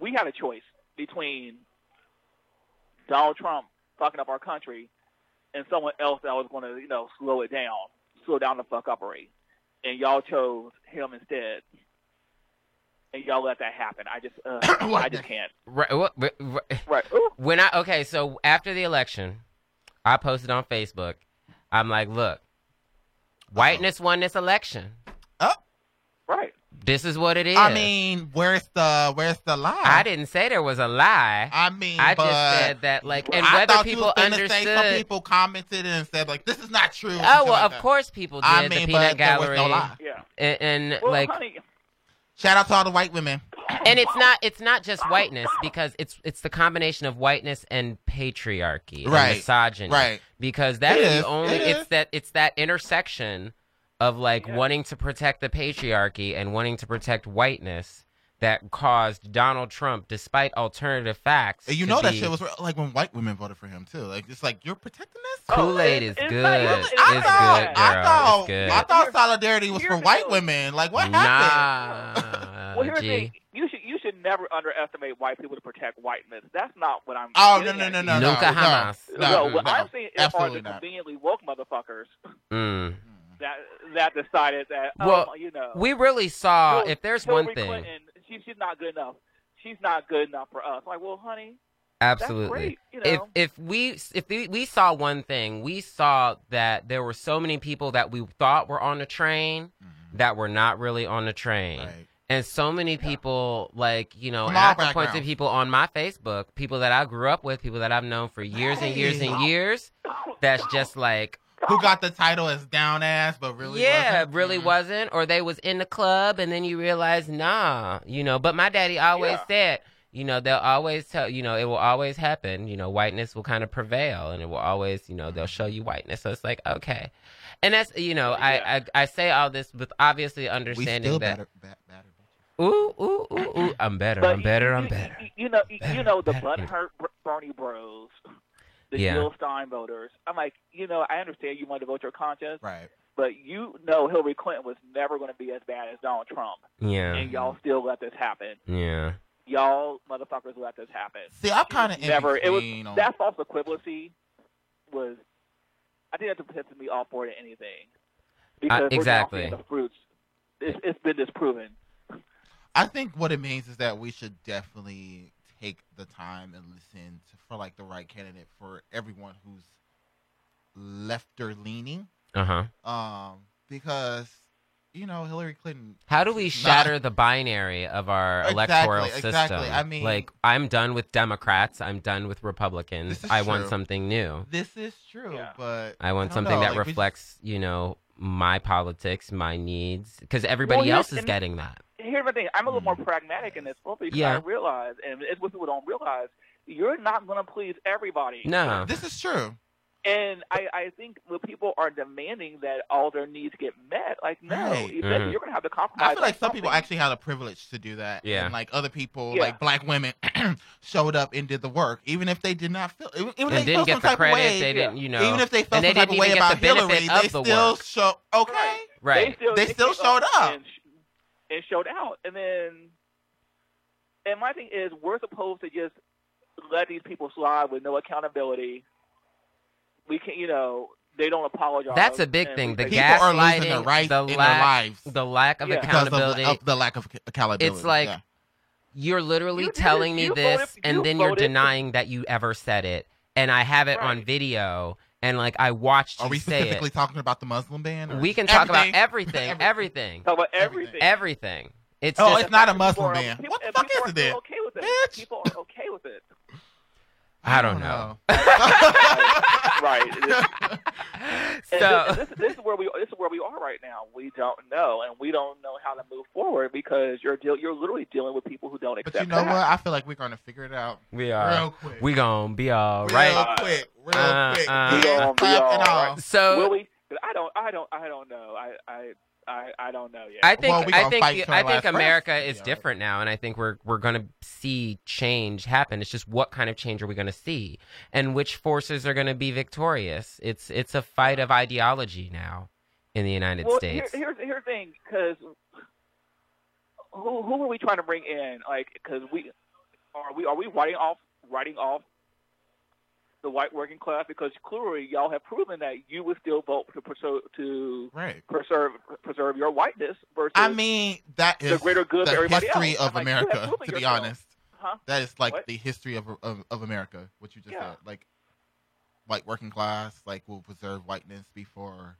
H: we had a choice between Donald Trump fucking up our country and someone else that was going to, you know, slow it down, slow down the fuck upery, and y'all chose him instead and y'all let that happen. I just, uh, I just can't.
A: Right, what- what- what-
H: Right.
A: When I okay, so after the election, I posted on Facebook. I'm like, look, whiteness won this election.
H: Right.
A: This is what it is.
D: I mean, where's the where's the lie?
A: I didn't say there was a lie.
D: I mean,
A: I
D: but
A: just said that, like, and
D: I
A: whether
D: thought you
A: people
D: was gonna
A: understood.
D: Say some people commented and said like, "This is not true."
A: oh well,
D: like
A: of
D: that.
A: course people did.
D: I
A: the peanut
D: but there was
A: gallery.
D: no lie.
H: Yeah.
A: And, and
H: Well,
A: like,
H: honey,
D: Shout out to all the white women.
A: and it's not it's not just whiteness because it's it's the combination of whiteness and patriarchy, and
D: Right.
A: misogyny,
D: Right.
A: Because that's
D: It
A: the only
D: It
A: it's that it's that intersection of like wanting to protect the patriarchy and wanting to protect whiteness that caused Donald Trump, despite alternative facts,
D: And you
A: to
D: know that
A: be-
D: shit was like when white women voted for him too. Like it's like you're protecting this.
A: Kool Aid is good.
H: it's
A: It's, good,
D: I
A: girl.
D: thought, I thought,
A: good.
D: I thought solidarity was for white women. Like what happened?
A: nah,
H: well, here's the thing. You should you should never underestimate white people to protect whiteness. That's not what I'm. Saying.
D: Oh no
H: getting
D: no
H: at
D: no
H: here.
D: no
A: Nunca
D: no
A: jamás.
D: no
H: No,
D: no,
H: what
D: no,
H: I'm saying is are
D: absolutely
H: the
D: not.
H: conveniently woke motherfuckers
A: Mm.
H: That that decided that
A: Well,
H: oh, you know
A: We really saw
H: Hil-
A: if there's
H: Hillary
A: one thing.
H: Clinton, she, she's not good enough. She's not good enough for us. Like, well, honey,
A: Absolutely.
H: great, you
A: If
H: know.
A: if if we if we, we saw one thing, we saw that there were so many people that we thought were on the train that were not really on the train.
D: Mm-hmm. Right.
A: And so many people, like, you know,
D: From
A: and
D: all
A: I can point to people on my Facebook, people that I grew up with, people that I've known for years and years and years, that's just like,
D: Who got the title as down ass, but really
A: yeah,
D: wasn't?
A: really
D: Mhm.
A: wasn't, or they was in the club and then you realize, nah, you know. But my daddy always
H: Yeah.
A: said, you know, they'll always tell, you know, it will always happen. You know, whiteness will kind of prevail, and it will always, you know, they'll show you whiteness. So it's like, okay, and that's, you know,
H: Yeah.
A: I, I I say all this with obviously
D: We
A: understanding
D: still
A: that.
D: better, better, better.
A: Ooh, ooh, ooh, ooh, I'm better,
H: But
A: I'm better,
H: you,
A: I'm better.
H: You, you know, you,
A: Better,
H: you know the
A: butt
H: hurt Br- Bernie Bros, the
A: Yeah.
H: Jill Stein voters. I'm like, you know, I understand you want to vote your conscience,
D: Right.
H: but you know Hillary Clinton was never going to be as bad as Donald Trump,
A: Yeah,
H: and y'all still let this happen.
A: yeah.
H: Y'all motherfuckers let this happen.
D: See, I'm kind of
H: never. It was
D: on,
H: that false equivalency was. I think that's what pisses me off more than anything. Because we're
A: exactly.
H: the fruits. It's, it's been disproven.
D: I think what it means is that we should definitely take the time and listen to, for like the right candidate for everyone who's lefter leaning.
A: Uh huh.
D: Um, because you know Hillary Clinton.
A: How do we shatter
D: not-
A: the binary of our
D: Exactly,
A: electoral system?
D: exactly. I mean-
A: like I'm done with Democrats. I'm done with Republicans.
D: This is
A: I want something new.
D: This is true,
H: Yeah.
D: but
A: I want
D: don't
A: something
D: know,
A: that
D: like, we just-
A: reflects, you know, my politics, my needs, because everybody
H: Well,
A: else is
H: and-
A: getting that.
H: Here's my thing. I'm a little more pragmatic in this book because
A: Yeah.
H: I realize, and it's what people don't realize, you're not going to please everybody.
A: No.
D: This is true.
H: And I, I think when people are demanding that all their needs get met, like, no,
D: Right.
H: eventually
A: Mhm.
H: you're going to have to compromise.
D: I feel like
H: on
D: some people actually had a privilege to do that.
A: Yeah.
D: And like other people,
H: Yeah.
D: like black women, showed up and did the work, even if they did not feel, even if
A: And
D: they
A: didn't get
D: some
A: the credit.
D: way,
A: They didn't, you know,
D: even if they felt
A: and they
D: some type of way about
A: the
D: Hillary, they
A: the
D: still
A: work.
D: show. Okay.
A: Right.
H: They, still,
D: They still showed up.
H: And, showed out. And then, and my thing is, we're supposed to just let these people slide with no accountability. We can't, you know, they don't apologize.
A: That's a big
H: and
A: thing.
H: we
A: The
D: People are losing
A: gaslighting,
D: their rights
A: the
D: in their lives
A: the lack of
H: Yeah.
D: because of
A: accountability.
D: the, of the lack of accountability.
A: It's like
D: Yeah.
A: You're literally
H: You
A: telling me this,
H: voted-
A: and
H: you
A: then you're denying that you ever said it, and I have it on video, and like I watched
D: Are
A: you
D: we
A: say
D: specifically
A: it.
D: talking about the Muslim ban? or
A: We can
D: just
A: talk about
D: everything?
A: everything, everything,
H: talk about
D: Everything.
H: everything.
A: everything. It's
D: Oh,
A: just
D: it's not a Muslim ban. What the fuck is it
H: still
D: then?
H: Okay with it.
D: Bitch.
H: People are okay with it.
A: I don't know.
H: right. And
A: So
H: this, this, this is where we this is where we are right now. We don't know, and we don't know how to move forward because you're deal, you're literally dealing with people who don't accept.
D: But
H: accept
D: you know
H: that.
D: what? I feel like we're gonna figure it out
A: we are.
D: real quick.
A: We gonna be all
D: real
A: right.
D: quick, real
A: Uh,
D: quick.
A: uh,
H: We gonna be all
D: all.
H: right.
A: So
H: Will we? 'Cause I don't. I don't. I don't know. I. I. I, I don't know yet.
A: I think
D: Well, we
A: I think
D: fight
A: I think
D: last breath.
A: America is
D: Yeah.
A: different now, and I think we're we're going to see change happen. It's just what kind of change are we going to see, and which forces are going to be victorious? It's it's a fight of ideology now in the United
H: well,
A: States.
H: Here, here's here's the thing, because who who are we trying to bring in? Like, because we are we are we writing off writing off the white working class because clearly y'all have proven that you would still vote to preserve to
D: Right.
H: preserve preserve your whiteness versus
D: I mean, that is the
H: greater good
D: the history
H: else.
D: of
H: I'm like,
D: America.
H: proven
D: To be
H: yourself.
D: honest,
H: huh?
D: that is like
H: What?
D: the history of, of of America. What you just
H: Yeah.
D: said, like white working class, like will preserve whiteness before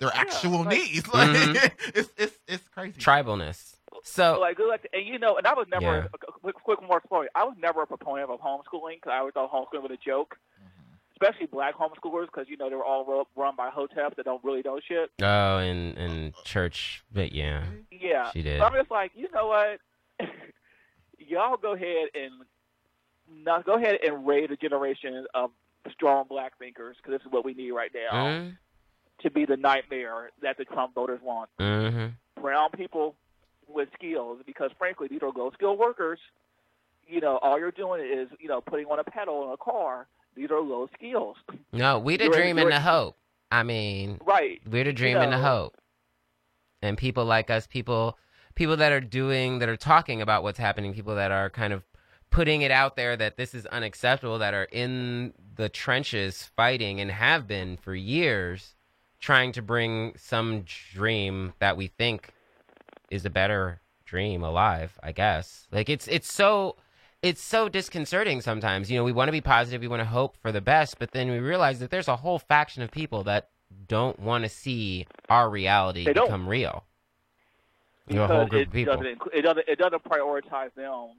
D: their actual
H: like-
D: needs. Like
A: Mhm.
D: it's it's it's crazy.
A: Tribalness. So
H: like, like, and you know, and I was never
A: Yeah.
H: a quick, quick more story. I was never a proponent of homeschooling because I always thought homeschooling was a joke,
D: Mm-hmm.
H: especially black homeschoolers because you know they were all run by hoteps that don't really know shit.
A: oh, and in church, but yeah,
H: Yeah,
A: She did.
H: So I'm just like, you know what? Y'all go ahead and not go ahead and raise a generation of strong black thinkers because this is what we need right now
A: mm,
H: to be the nightmare that the Trump voters want.
A: hmm
H: brown people with skills because frankly these are low skilled workers. You know, all you're doing is, you know, putting on a pedal in a car. These are low skills.
A: no, we the
H: You're-
A: dream and the hope. I mean,
H: Right.
A: we're the dream and the hope. And people like us, people people that are doing that are talking about what's happening, people that are kind of putting it out there that this is unacceptable, that are in the trenches fighting and have been for years trying to bring some dream that we think is a better dream alive, I guess. Like it's it's so it's so disconcerting sometimes. You know, we want to be positive, we want to hope for the best, but then we realize that there's a whole faction of people that don't want to see our reality become real. You know, a whole group
H: it
A: of people.
H: doesn't it doesn't it doesn't prioritize them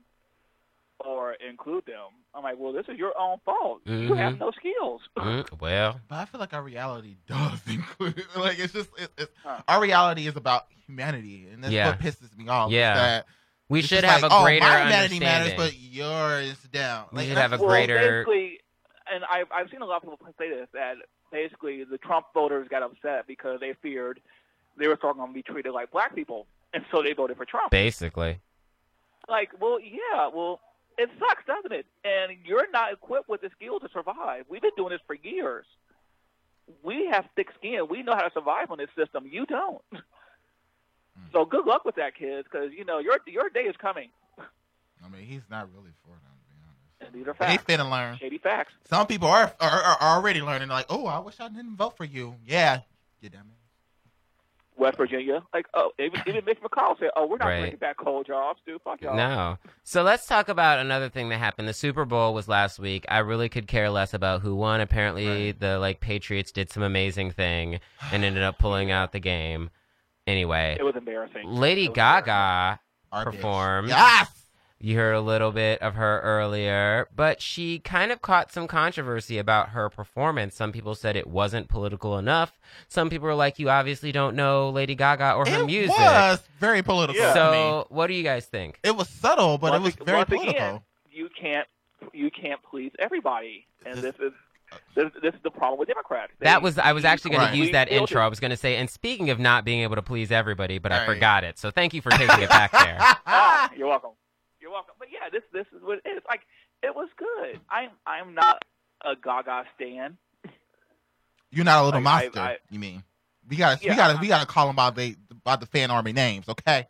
H: or include them. I'm like, well, this is your own fault. You have no skills.
A: Mm, well,
D: But I feel like our reality does include like it's just it, it's
H: Huh.
D: our reality is about humanity, and that's
A: Yeah.
D: what pisses me off.
A: Yeah.
D: that
A: we should have
D: like,
A: a
D: oh,
A: greater
D: my humanity matters, but yours is down.
A: We should have a
D: that's-
H: well,
A: greater-
H: basically, and I've I've seen a lot of people say this that basically the Trump voters got upset because they feared they were starting to be treated like black people, and so they voted for Trump.
A: Basically.
H: Like, well, yeah, well, it sucks, doesn't it? And you're not equipped with the skill to survive. We've been doing this for years. We have thick skin. We know how to survive on this system. You don't. Hmm. So good luck with that, kids, because you know your your day is coming.
D: I mean, he's not really for them, to be honest.
H: These are facts,
D: finna learn.
H: shady facts.
D: Some people are, are are already learning. Like, oh, I wish I didn't vote for you. Yeah, you dummy.
H: West Virginia, like oh, even even Mitch McConnell said, oh, we're not
A: Right.
H: bringing back coal jobs, dude. Fuck y'all.
A: No. So let's talk about another thing that happened. The Super Bowl was last week. I really could care less about who won. Apparently,
D: Right.
A: the like Patriots did some amazing thing and ended up pulling out the game. Anyway,
H: It was embarrassing.
A: Lady
H: was
A: Gaga
D: Our bitch.
A: performed.
D: Yes.
A: You heard a little bit of her earlier, but she kind of caught some controversy about her performance. Some people said it wasn't political enough. Some people were like, "You obviously don't know Lady Gaga or her
D: it
A: music."
D: was very political.
H: Yeah.
A: So, what do you guys think?
D: it was subtle, but it was very
H: once
D: political.
H: Again, you can't you can't please everybody, and
D: This-
H: this is this, this is the problem with Democrats. They-
A: That was I was actually going
D: Right.
A: to use that
H: Please
A: intro. I was going to say, and speaking of not being able to please everybody, but I forgot it. So thank you for taking it back there.
H: Ah, you're welcome. You're welcome. But yeah, this this is what it is. Like it was good. I'm I'm not a Gaga stan.
D: You're not a little
H: Like,
D: monster.
H: I-
D: you mean? We got to
H: Yeah,
D: we got to we got to call them by the by the fan army names, okay?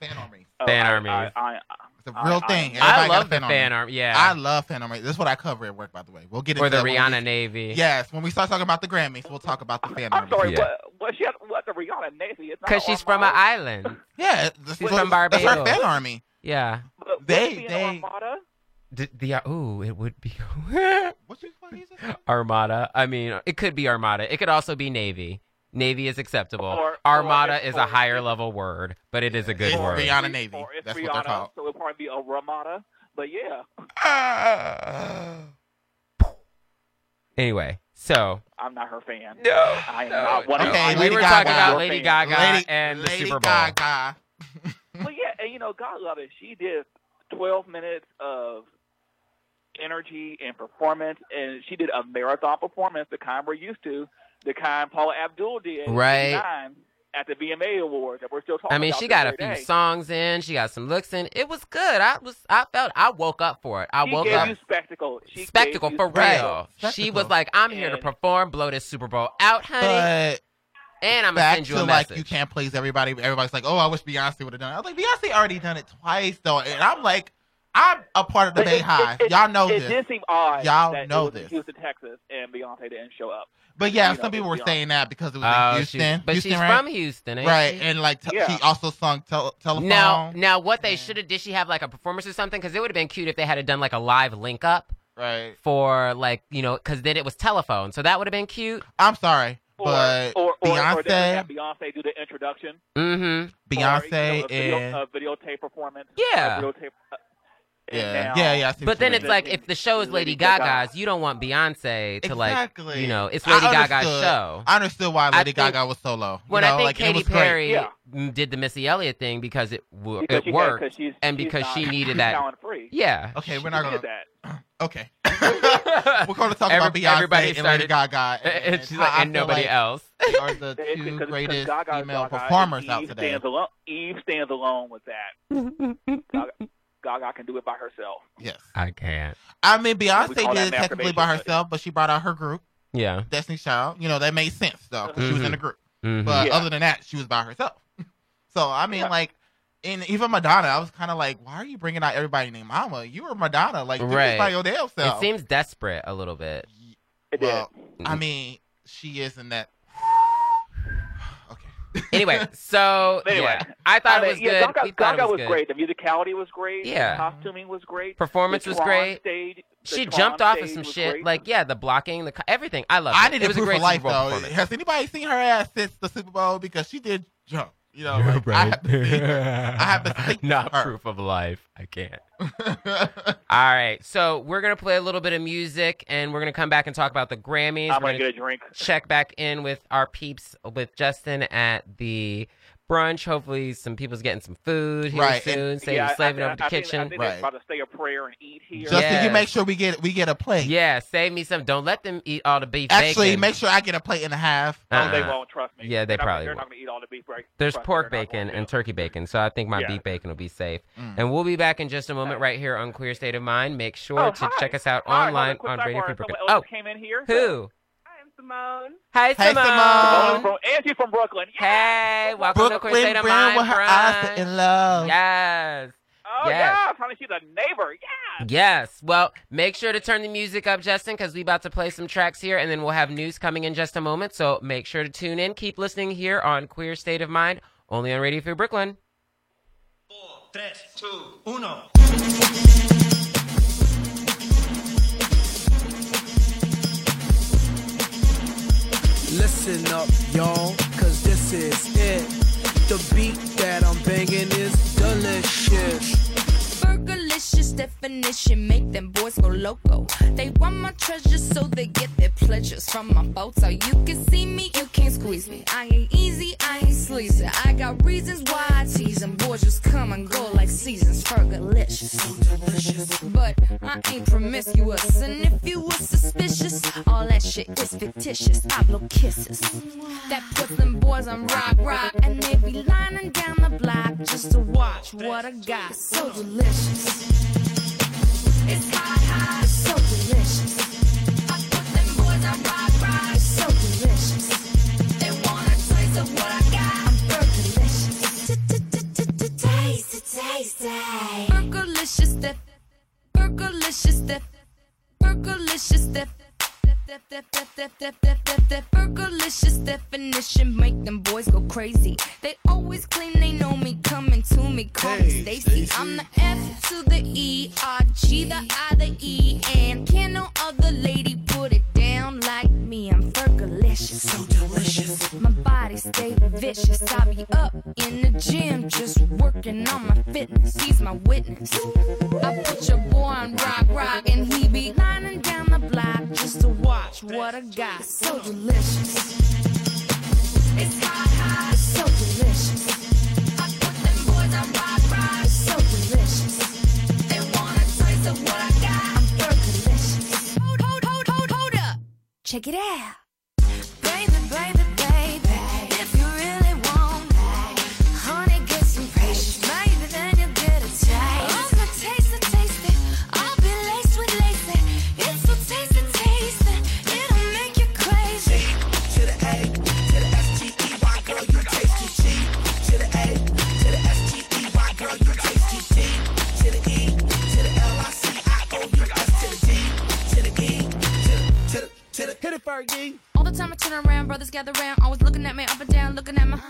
D: Fan army.
H: Oh,
A: Fan
H: I,
A: armies.
H: I, I,
D: It's a
H: I-
D: real
H: I-
D: thing.
H: I
A: I
D: Everybody got
A: love
D: a
A: the
D: fan army.
A: fan army. Yeah,
D: I love fan army. This is what I cover at work, by the way. We'll get into
A: or the
D: that
A: Rihanna
D: we-
A: Navy.
D: Yes, when we start talking about the Grammys, we'll talk about the fan
H: I'm
D: army.
H: sorry.
A: Yeah.
H: What what she had, what the Rihanna Navy? It's
A: Because she's from an island.
D: Yeah, this
A: She's
D: is-
A: from
D: That's her fan army.
A: Yeah.
H: But would
D: They-
H: it be an
D: they-
H: Armada?
A: D- the uh, ooh, it would be
D: What you what you?
A: Armada. I mean, it could be Armada. It could also be Navy. Navy is acceptable.
H: Or- or
A: Armada
H: it's-
A: is a higher
H: it's-
A: level word, but it is a good
D: It's
A: word.
D: Rihanna Navy.
H: Or it's
D: That's
H: Rihanna,
D: what they're called.
H: so it'll probably be a Ramada. But yeah,
A: Anyway, so
H: I'm not her fan.
A: No,
H: I am
A: no,
H: not one
A: no.
H: of
D: Okay,
A: we
D: Lady
A: were
D: Gaga.
A: talking about Lady
H: fan.
A: Gaga
D: Lady,
A: and the
D: Lady
A: Super Bowl.
D: Gaga.
H: Well, yeah, and you know, God love it. She did 12 minutes of energy and performance, and she did a marathon performance, the kind we're used to, the kind Paula Abdul did
A: Right.
H: at the VMA Awards that we're still talking about.
A: I mean,
H: about
A: she got a few
H: day.
A: songs in. She got some looks in. It was good. I was. I felt. I woke up for it. I
H: She
A: woke
H: gave
A: up.
H: you spectacle. She
A: spectacle
H: gave
A: for
H: spectacle.
A: real. She was like, "I'm here to perform, blow this Super Bowl out, honey,
D: But
A: and I'm gonna
D: back
A: send you
D: to
A: a
D: like you can't please everybody. Everybody's like, oh, I wish Beyonce would have done it. I was like, Beyonce already done it twice though, and I'm like, I'm a part of the Bay
H: it-
D: High.
H: it- it-
D: Y'all know
H: it
D: this.
H: It did seem odd
D: Y'all
H: that
D: know
H: it was in
D: this.
H: Houston, Texas, and Beyonce didn't show up.
D: But yeah,
H: you know,
D: some people were
H: Beyonce.
D: saying that because it was
A: Oh,
D: in
A: she-
D: Houston.
A: but
D: Houston,
A: she's
D: right?
A: from Houston, ain't
D: right?
A: she?
D: And like, t-
H: Yeah.
D: she also sung tel- telephone.
A: Now, now, what they should have did she have like a performance or something? Because it would have been cute if they had done like a live link up
D: right?
A: for like you know, because then it was telephone, so that would have been cute.
D: I'm sorry,
H: Or,
D: but
H: or, or, or they
D: Beyonce,
H: have Beyonce do the introduction.
A: Mm-hmm.
H: or,
D: Beyonce,
H: you know, a, video,
D: and
H: a videotape performance.
A: Yeah.
H: A videotape, uh,
D: yeah,
H: now-
D: yeah, yeah. I
A: But then it's like if the show is Lady
H: Lady
A: Gaga's, you don't want Beyonce to like, you know, it's Lady Gaga's show.
D: I understood why Lady
A: think-
D: Gaga was solo.
A: When
D: know,
A: I think
D: like,
A: Katy. Perry
H: Yeah.
A: did the Missy Elliott thing because it w-
H: because
A: it
H: she
A: worked,
H: Had, 'cause she's,
A: and because
H: not-
A: she needed that.
H: talent free.
A: Yeah.
D: Okay,
H: She
D: we're not
H: needed
D: gonna.
H: that.
D: Okay, we're going to talk about Beyonce
A: everybody
D: and
A: started-
D: Lady Gaga, and,
A: And she's like,
D: I
A: and
D: feel
A: nobody
D: like
A: else.
D: They are the two
H: because- because
D: greatest
H: Gaga
D: female
H: Gaga, and
D: performers out
H: Eve
D: today.
H: Stands alone, Eve stands alone with that. Gaga, Gaga can do it by herself.
D: Yes,
A: I can't.
D: I mean Beyonce did it technically by herself, but she brought out her group,
A: Yeah.
D: Destiny's Child. You know that made sense though, 'cause she was in a group.
A: Mhm.
D: But
H: Yeah.
D: other than that, she was by herself. So I mean,
H: Yeah.
D: like, and even Madonna, I was kind of like, why are you bringing out everybody named Mama? You were Madonna, like,
A: Right.
D: by your damn
A: it seems desperate a little bit.
H: It
D: well,
H: did.
D: I mm. mean, she is in that. okay.
A: Anyway, so
H: Anyway,
A: yeah, I thought
H: I
A: it was
H: yeah,
A: good.
H: Gaga,
A: we
H: Gaga
A: it was,
H: was
A: good.
H: great. The musicality was great.
A: Yeah.
H: The costuming was great.
A: Performance
H: The
A: was great.
H: Stage, the
A: She jumped off of some shit.
H: great.
A: Like yeah, the blocking, the co- everything. I love it.
D: I
A: it
D: needed
A: was a great
D: of life though. Has anybody seen her ass since the Super Bowl? Because she did jump. You know, like, I have to see. I have to think
A: Not
D: her.
A: proof of life. I can't. All right, so we're gonna play a little bit of music, and we're gonna come back and talk about the Grammys.
H: I'm
A: We're
H: gonna get a drink.
A: check back in with our peeps with Justin at the brunch. Hopefully, some people's getting some food here
D: Right,
A: soon.
D: and-
A: Say
H: yeah,
A: you're
H: I-
A: slaving
H: I,
A: over the
H: I think,
A: kitchen.
H: I think
D: Right.
H: they're about to say a prayer and eat here.
D: Justin,
A: Yes.
D: you make sure we get we get a plate.
A: yeah, save me some. Don't let them eat all the beef.
D: Actually,
A: bacon.
D: make sure I get a plate and a half.
H: Oh, they
A: Uh-uh.
H: won't trust me.
A: Yeah, they
H: They're not-
A: probably
H: They're
A: won't.
H: not gonna eat all the beef. Right?
A: There's
H: Trust
A: pork bacon and turkey bacon, so I think my
H: Yeah.
A: beef bacon will be safe.
D: Mm.
A: And we'll be back in just a moment right here on Queer State of Mind. Make sure
H: Oh,
A: to
H: hi.
A: check us out
H: Hi,
A: online on Radio Free
H: someone
A: Brooklyn. Oh,
H: came in here.
A: who?
K: I'm Simone.
A: Hi,
D: Hey,
A: Simone.
D: Simone.
H: From, and she's from Brooklyn. Yeah.
A: Hey, welcome to Queer
D: Brooklyn
A: State of
D: Brim
A: Mind.
D: with her eyes in love.
A: Yes.
H: Oh
A: Yes.
H: yeah, honey, she's a neighbor. Yeah.
A: Yes. Well, make sure to turn the music up, Justin, because we about to play some tracks here, and then we'll have news coming in just a moment. So make sure to tune in. Keep listening here on Queer State of Mind, only on Radio Free Brooklyn.
L: Tres, two, uno.
M: Listen up, y'all, cause this is it. The beat that I'm banging is delicious.
N: Definition make them boys go loco. They want my treasures so they get their pleasures from my photo. You can see me, you can't squeeze me. I ain't easy, I ain't sleazy. I got reasons why I tease them. Boys just come and go like seasons. Fergalicious. But I ain't promiscuous. And if you were suspicious, all that shit is fictitious. I blow kisses. That puts them boys on rock, rock. And they be lining down just to watch what I got. So delicious. It's hot, hot, so delicious. I put them boys on rock, rock, so delicious. They wanna taste of what I got. I'm Fergalicious. Taste it, taste it. Fergalicious, def. Fergalicious, def. Fergalicious, def. Fergalicious definition make them boys go crazy. They always claim they know me, coming to me, call me
M: Hey,
N: Stacy. I'm the F to the E, R G the I the E, and can no other lady put it like me? I'm Fergalicious. So delicious. My body stay vicious. I be up in the gym just working on my fitness. He's my witness. I put your boy on rock, rock, and he be lining down the block just to watch what I got. So delicious. It's hot, hot. So delicious. I put them boys on rock, rock. It's so delicious. They want a taste of what I Check it out. Baby, baby,
O: hit it Fergie.
N: All the time I turn around, brothers gather around, always looking at me up and down, looking at my.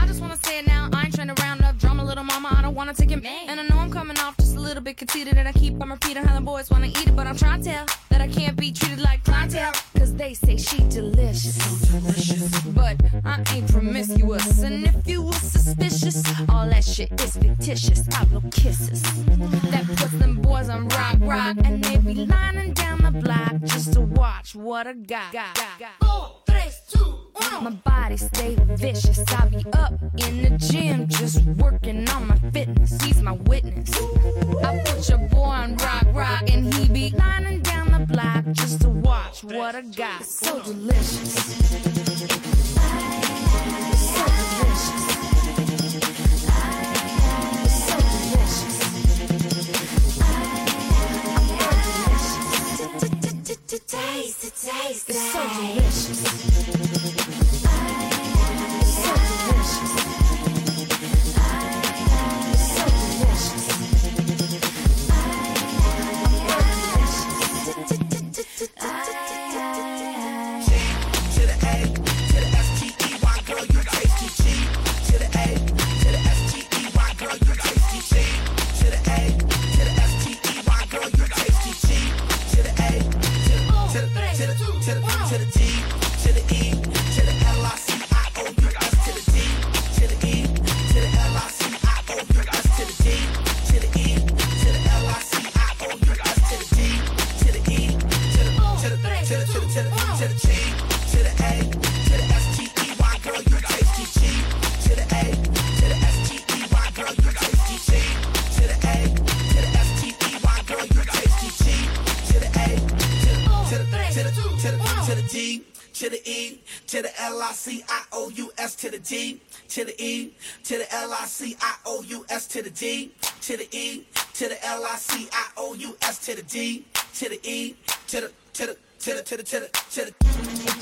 N: I just wanna say it now, I ain't trying to round up drama, little mama. I don't wanna take it. Man. And I know I'm coming off just a little bit conceited, and I keep on repeating how the boys wanna eat it, but I'm trying to tell that I can't be treated like clientele. Cause they say she delicious. But I ain't promiscuous, and if you were suspicious, all that shit is fictitious. I blow kisses. That puts them boys on rock, rock, and they be lining down the block just to watch what I got. got, got. My body stay vicious. I be up in the gym just working on my fitness. He's my witness. I put your boy on rock, rock, and he be lining down the block just to watch what I got. So delicious. Taste it, taste it. It's so delicious.
O: To the to to the E, to the L I C I O U S to the D, to the E, to the L I C I O U S to the D, to the E, to the L I C I O U S to the D, to the E, to the to the to the to the to the to the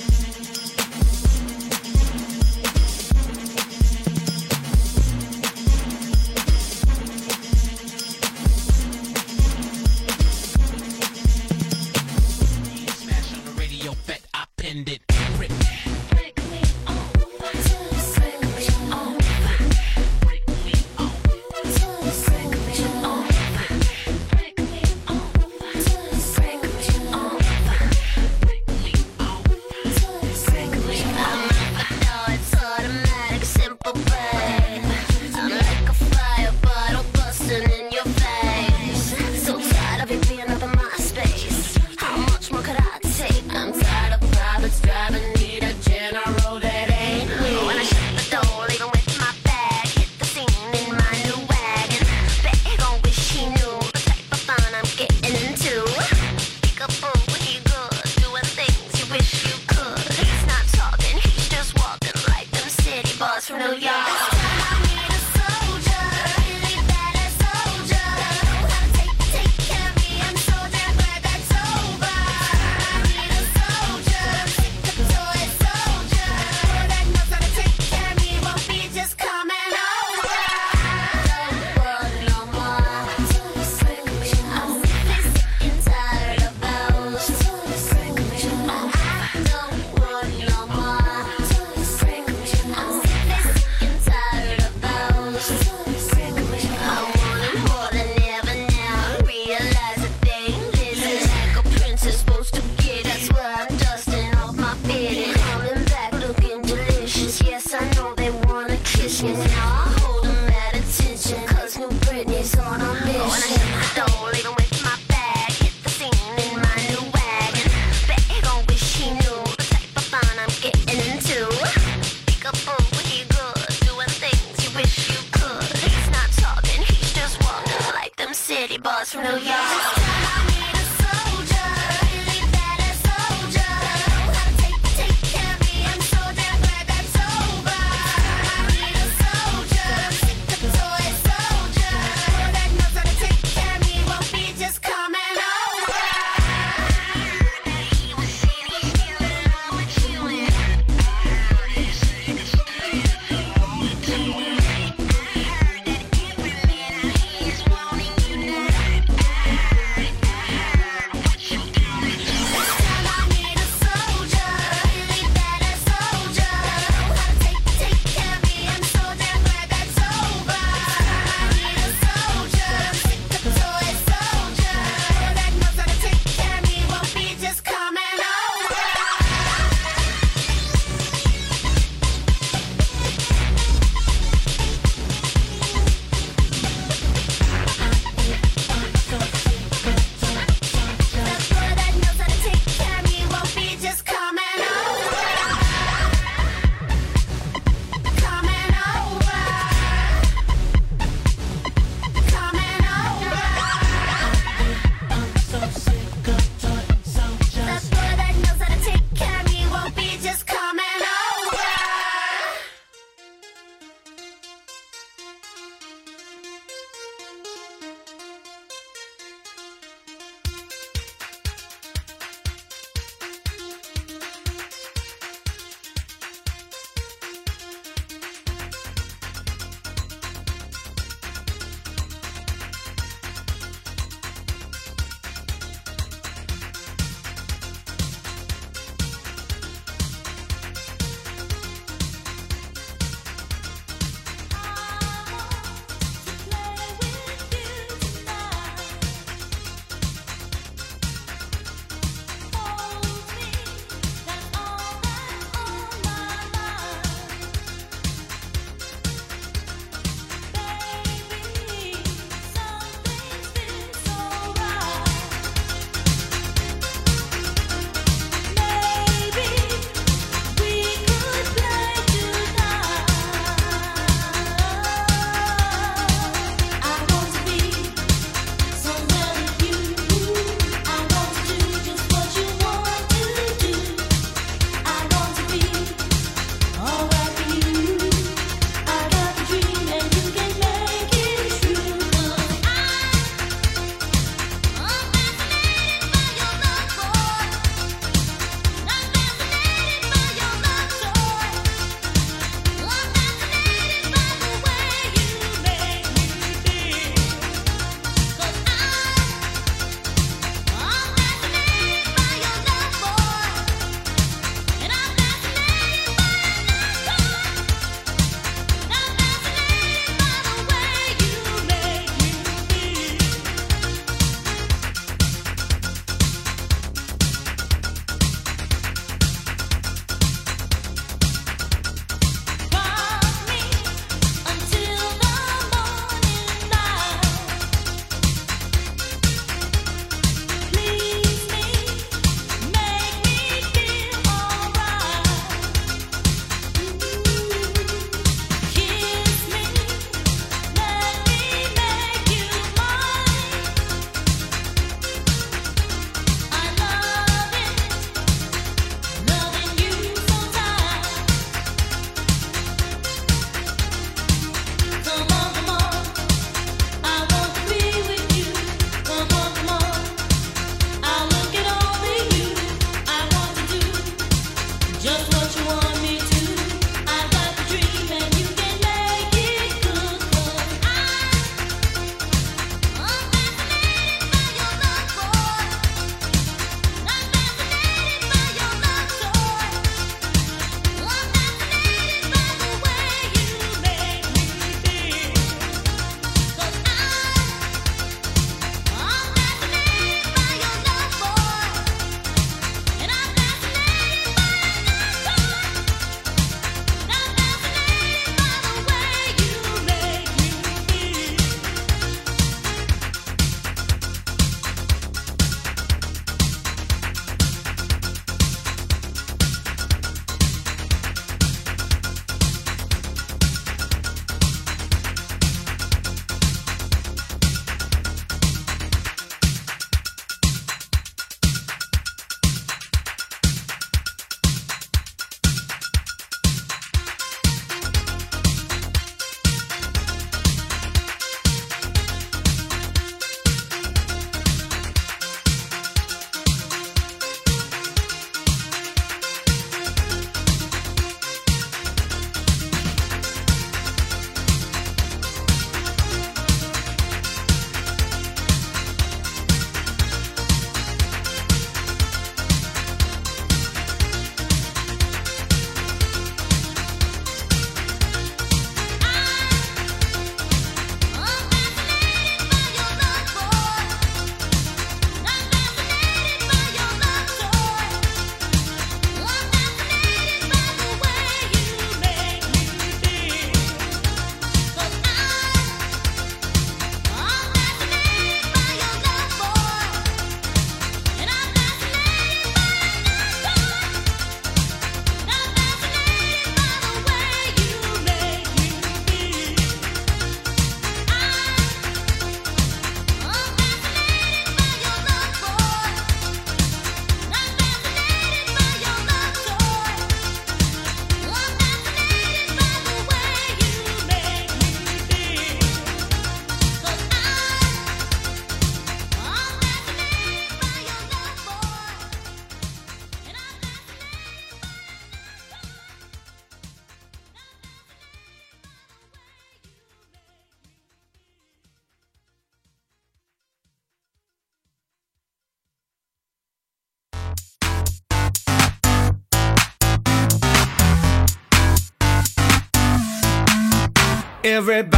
P: everybody.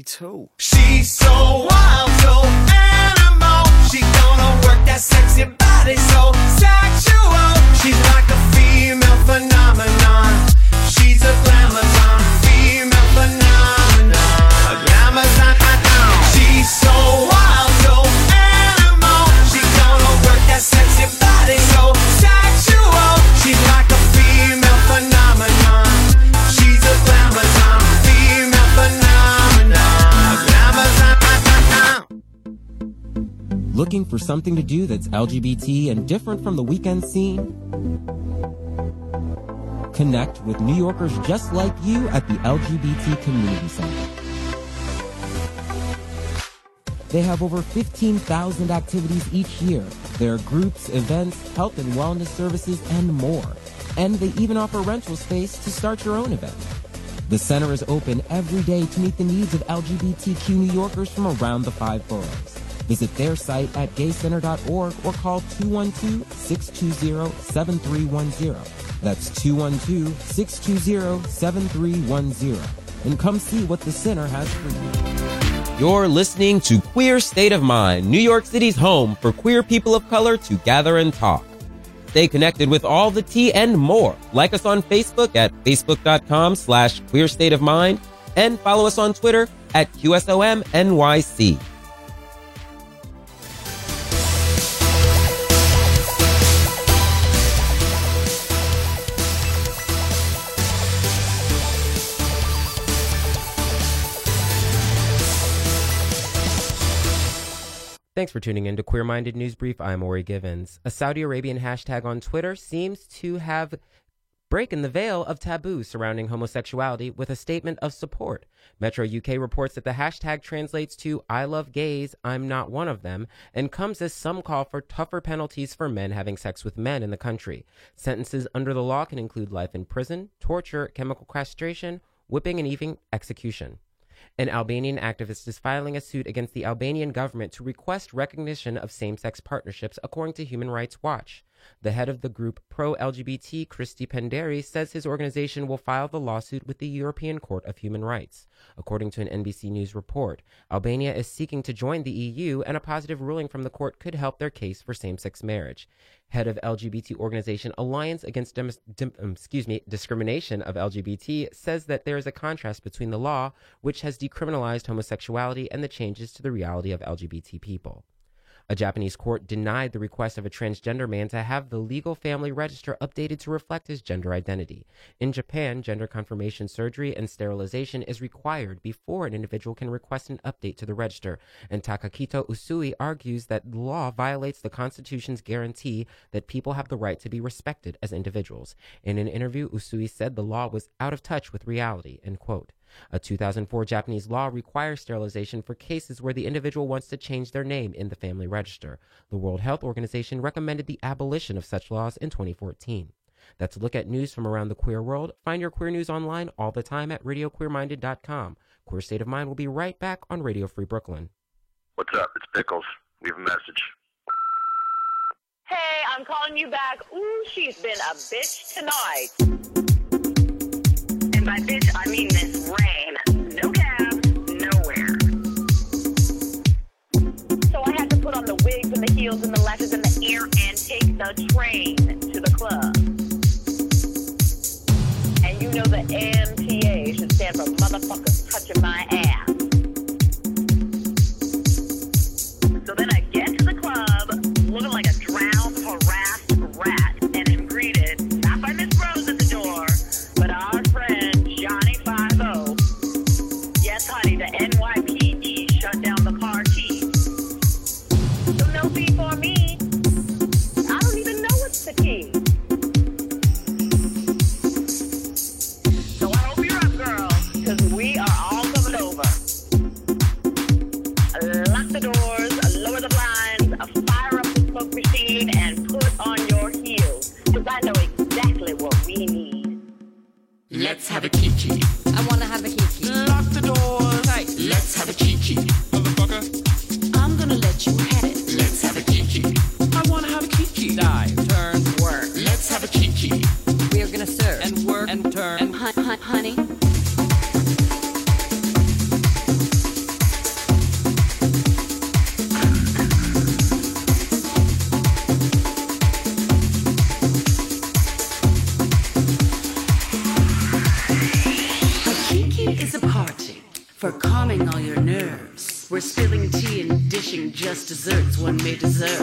B: later something to do that's LGBT and different from the weekend scene? Connect with New Yorkers just like you at the LGBT Community Center. They have over 15,000 activities each year. There are groups, events, health and wellness services, and more. And they even offer rental space to start your own event. The center is open every day to meet the needs of LGBTQ New Yorkers from around the five boroughs. Visit their site at gaycenter.org or call 212-620-7310. That's 212-620-7310. And come see what the center has for you.
A: You're listening to Queer State of Mind, New York City's home for queer people of color to gather and talk. Stay connected with all the tea and more. Like us on Facebook at facebook.com slash queer state of mind and follow us on Twitter at QSOMNYC. Thanks for tuning in to Queer Minded News Brief. I'm Ori Givens. A Saudi Arabian hashtag on Twitter seems to have breaking the veil of taboo surrounding homosexuality with a statement of support. Metro UK reports that the hashtag translates to I love gays, I'm not one of them, and comes as some call for tougher penalties for men having sex with men in the country. Sentences under the law can include life in prison, torture, chemical castration, whipping, and even execution. An Albanian activist is filing a suit against the Albanian government to request recognition of same sex partnerships, according to Human Rights Watch. The head of the group Pro LGBT, Kristi Pinderi, says his organization will file the lawsuit with the European Court of Human Rights. According to an NBC News report, Albania is seeking to join the EU, and a positive ruling from the court could help their case for same sex marriage. Head of LGBT organization Alliance Against Dem- um, excuse me, Discrimination of LGBT says that there is a contrast between the law, which has decriminalized homosexuality, and the changes to the reality of LGBT people. A Japanese court denied the request of a transgender man to have the legal family register updated to reflect his gender identity. In Japan, gender confirmation surgery and sterilization is required before an individual can request an update to the register, and Takakito Usui argues that the law violates the Constitution's guarantee that people have the right to be respected as individuals. In an interview, Usui said the law was out of touch with reality, end quote. A 2004 Japanese law requires sterilization for cases where the individual wants to change their name in the family register. The World Health Organization recommended the abolition of such laws in 2014. That's a look at news from around the queer world. Find your queer news online all the time at radioqueerminded.com. Queer State of Mind will be right back on Radio Free Brooklyn.
Q: What's up? It's Pickles. Leave a message.
R: Hey, I'm calling you back. Ooh, she's been a bitch tonight. And by bitch, I mean Miss Rain. No nowhere. So I had to put on the wigs and the heels and the lashes and the and take the train to the club. And you know the MTA should stand for motherfuckers touching my ass.
S: Let's have a kiki.
T: I wanna have a kiki.
S: Lock the doors. Tight. Let's have a kiki.
U: Just desserts one may deserve.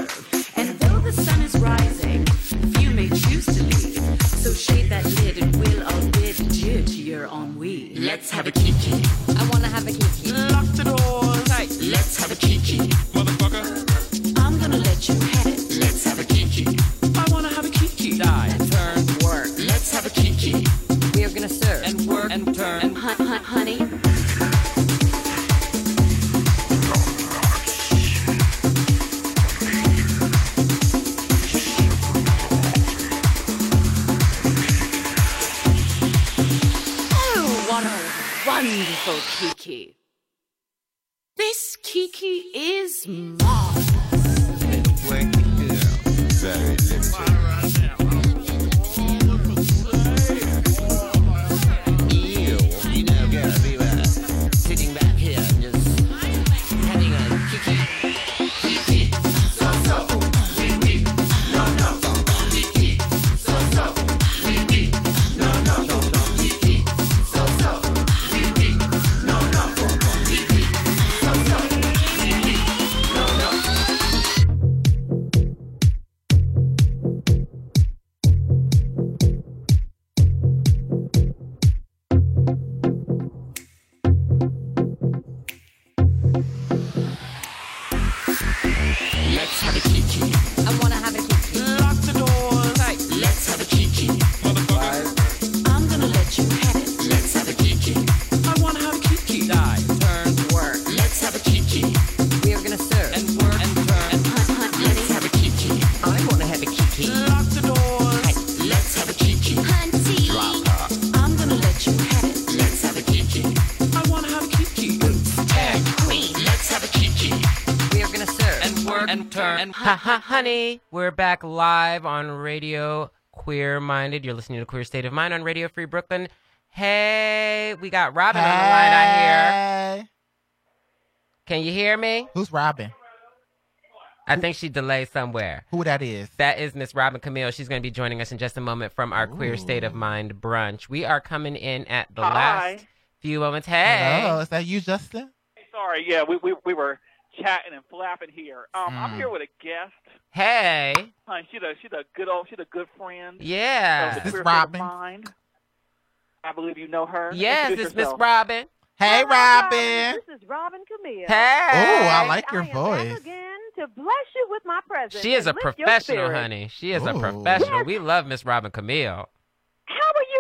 U: And
A: ha ha honey. We're back live on Radio Queer Minded. You're listening to Queer State of Mind on Radio Free Brooklyn. Hey, we got Robin on the line. I hear. Can you hear me?
D: Who's Robin?
A: I think she delayed somewhere.
D: Who that is?
A: That is Miss Robin Camille. She's going to be joining us in just a moment from our Queer State of Mind brunch. We are coming in at the
H: Hi.
A: last few moments. Hey.
D: Hello, is that you, Justin?
H: Sorry, yeah, we we, we were chatting and flapping here. Um, I'm
A: Mm.
H: here with a guest.
A: Hey.
H: Huh, she's a she's a good old she's a good friend.
A: Yeah.
H: of the
A: This
H: Queer
A: Robin.
H: Mind. I believe you know her.
A: Yes,
H: Introduce
A: it's Miss. Robin.
D: Hey, Robin.
K: This is Robin Camille.
A: Hey.
D: Oh, I like your
K: I am
D: voice.
K: back again to bless you with my presence.
A: She is a
K: and lift your
A: professional, honey. She is a
D: Ooh.
A: professional. We love Miss Robin Camille.
K: How are you, darling?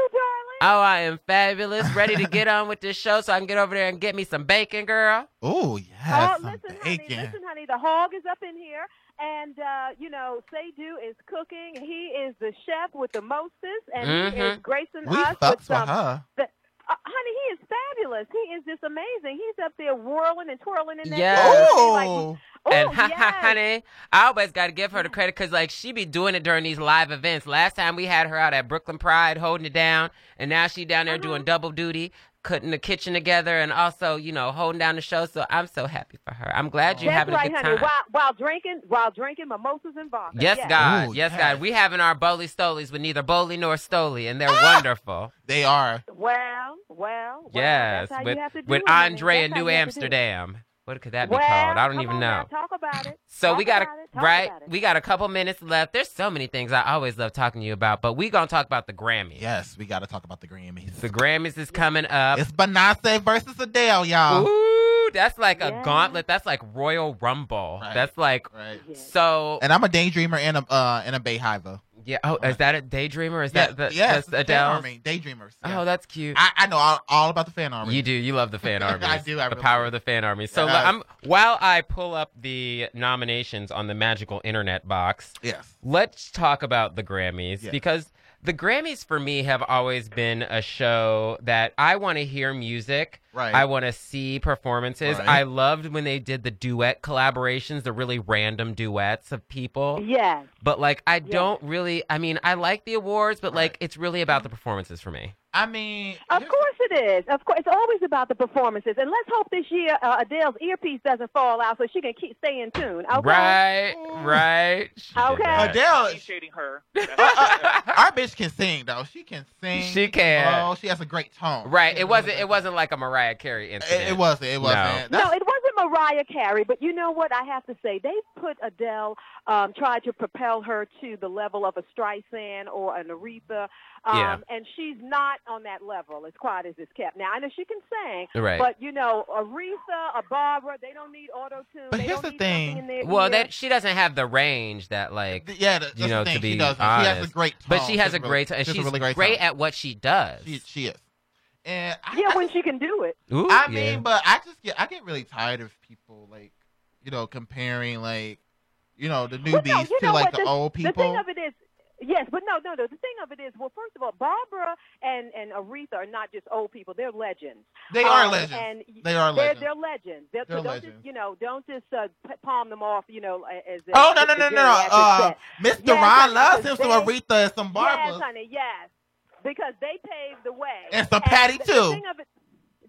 A: Oh, I am fabulous. Ready to get on with this show so I can get over there and get me some bacon, girl.
D: Oh, yes.
K: Oh,
D: some
K: listen, honey,
D: bacon.
K: listen, honey. The hog is up in here, and uh, you know, Seydu is cooking. He is the chef with the mostest, and he is
D: Mhm.
K: gracing
D: We
K: us with
D: with
K: some.
D: her.
K: the- uh, honey, he is fabulous. He is just amazing. He's up there whirling and twirling in that.
A: Yes.
K: thing, Like,
A: And
K: oh,
A: ha ha,
K: yes.
A: honey, I always got to give her the credit because, like, she be doing it during these live events. Last time we had her out at Brooklyn Pride holding it down, and now she down there
K: Uh-huh.
A: doing double duty, cutting the kitchen together, and also, you know, holding down the show. So I'm so happy for her. I'm glad you're
K: That's
A: having
K: right,
A: a good
K: honey.
A: time.
K: While, while drinking, while drinking mimosas and vodka.
A: Yes,
K: yes.
A: God.
D: Ooh,
A: yes,
D: yes.
A: God. We having our Bowley Stolies with neither Bowley nor Stoley, and they're
K: Ah!
A: wonderful.
K: They
D: are.
K: Well, well, well.
A: yes,
K: that's how
A: with
K: you have to do
A: with
K: it.
A: Andre
K: That's
A: in New
K: you have to do it.
A: Amsterdam. What could that be
K: well,
A: called? I don't even
K: on
A: know.
K: Now, talk about it.
A: So
K: Talk
A: we got a
K: about it. Talk
A: right. We got a couple minutes left. There's so many things I always love talking to you about, but we gonna talk about the Grammys.
D: Yes, we got to talk about the Grammys.
A: The Grammys is coming up.
D: It's Beyonce versus Adele, y'all.
A: Ooh, that's like a gauntlet. That's like Royal Rumble.
D: Right.
A: That's like
D: Right.
A: so.
D: And I'm a daydreamer and a uh, and a Beyhiver.
A: Yeah. Oh, is that a daydreamer? Is
D: Yeah,
A: that the
D: yes,
A: that's
D: fan
A: Adele?
D: army, daydreamers. Oh, yeah.
A: Oh, that's cute.
D: I, I know all, all about the fan army.
A: You do. You love the fan army.
D: I do, I
A: the
D: really
A: power
D: do.
A: of the fan army. So. I'm while I pull up the nominations on the magical internet box.
D: Yes.
A: Let's talk about the Grammys
D: Yes.
A: because the Grammys for me have always been a show that I want to hear music.
D: Right.
A: I want to see performances.
D: Right.
A: I loved when they did the duet collaborations, the really random duets of people.
K: Yes.
A: But like I don't really I mean, I like the awards, but like it's really about the performances for me.
D: I mean,
K: Of course it is. Of course, it's always about the performances. And let's hope this year uh, Adele's earpiece doesn't fall out so she can keep stay in tune. Okay.
A: Right, right. She did
K: Okay.
A: that.
D: Adele,
H: Appreciating her.
D: our bitch can sing though. She can sing.
A: She can.
D: Oh, she has a great tone.
A: Right. It wasn't it wasn't like a Mariah Carey incident.
D: It, it wasn't. It wasn't.
K: No, it wasn't Mariah Carey, but you know what? I have to say, they put Adele, um, tried to propel her to the level of a Streisand or an Aretha, um,
A: Yeah.
K: and she's not on that level, as quiet as it's kept. Now, I know she can sing,
A: Right.
K: but, you know, Aretha, a Barbra, they don't need auto-tune.
D: But
K: they
D: here's the thing.
A: Well,
K: ear.
A: that she doesn't have the range that like
D: yeah, that-
A: you know
D: the thing.
A: to be
D: She doesn't. She has a great
A: but
D: tone.
A: she
D: She
A: has
D: has
A: a
D: a really-
A: great tone. and
D: she has a
A: She's
D: really great
A: great at what she does.
D: She, she is. And I,
K: yeah, when she can do it.
A: Ooh,
D: I
A: yeah.
D: mean, but I just get I get really tired of people like, you know, comparing like, you know, the
K: But
D: newbies
K: no,
D: to like
K: what?
D: the, old people.
K: The thing of it is, yes, but no, no, no. The thing of it is, well, first of all, Barbra and and Aretha are not just old people; they're legends.
D: They are
K: Um,
D: legends.
K: And
D: They are
K: they're,
D: legends.
K: They're legends. They're,
D: They're
K: so don't
D: legends.
K: just you know, don't just uh, palm them off, you know, as if
D: Oh no no no no no!
K: geriatric
D: Uh,
K: set.
D: Miss
K: Yes,
D: Duran
K: honey,
D: loves him some Aretha and some Barbra.
K: Yes, honey, yes, because they paved the way.
D: And some Patti,
K: the-
D: too.
K: The thing of it,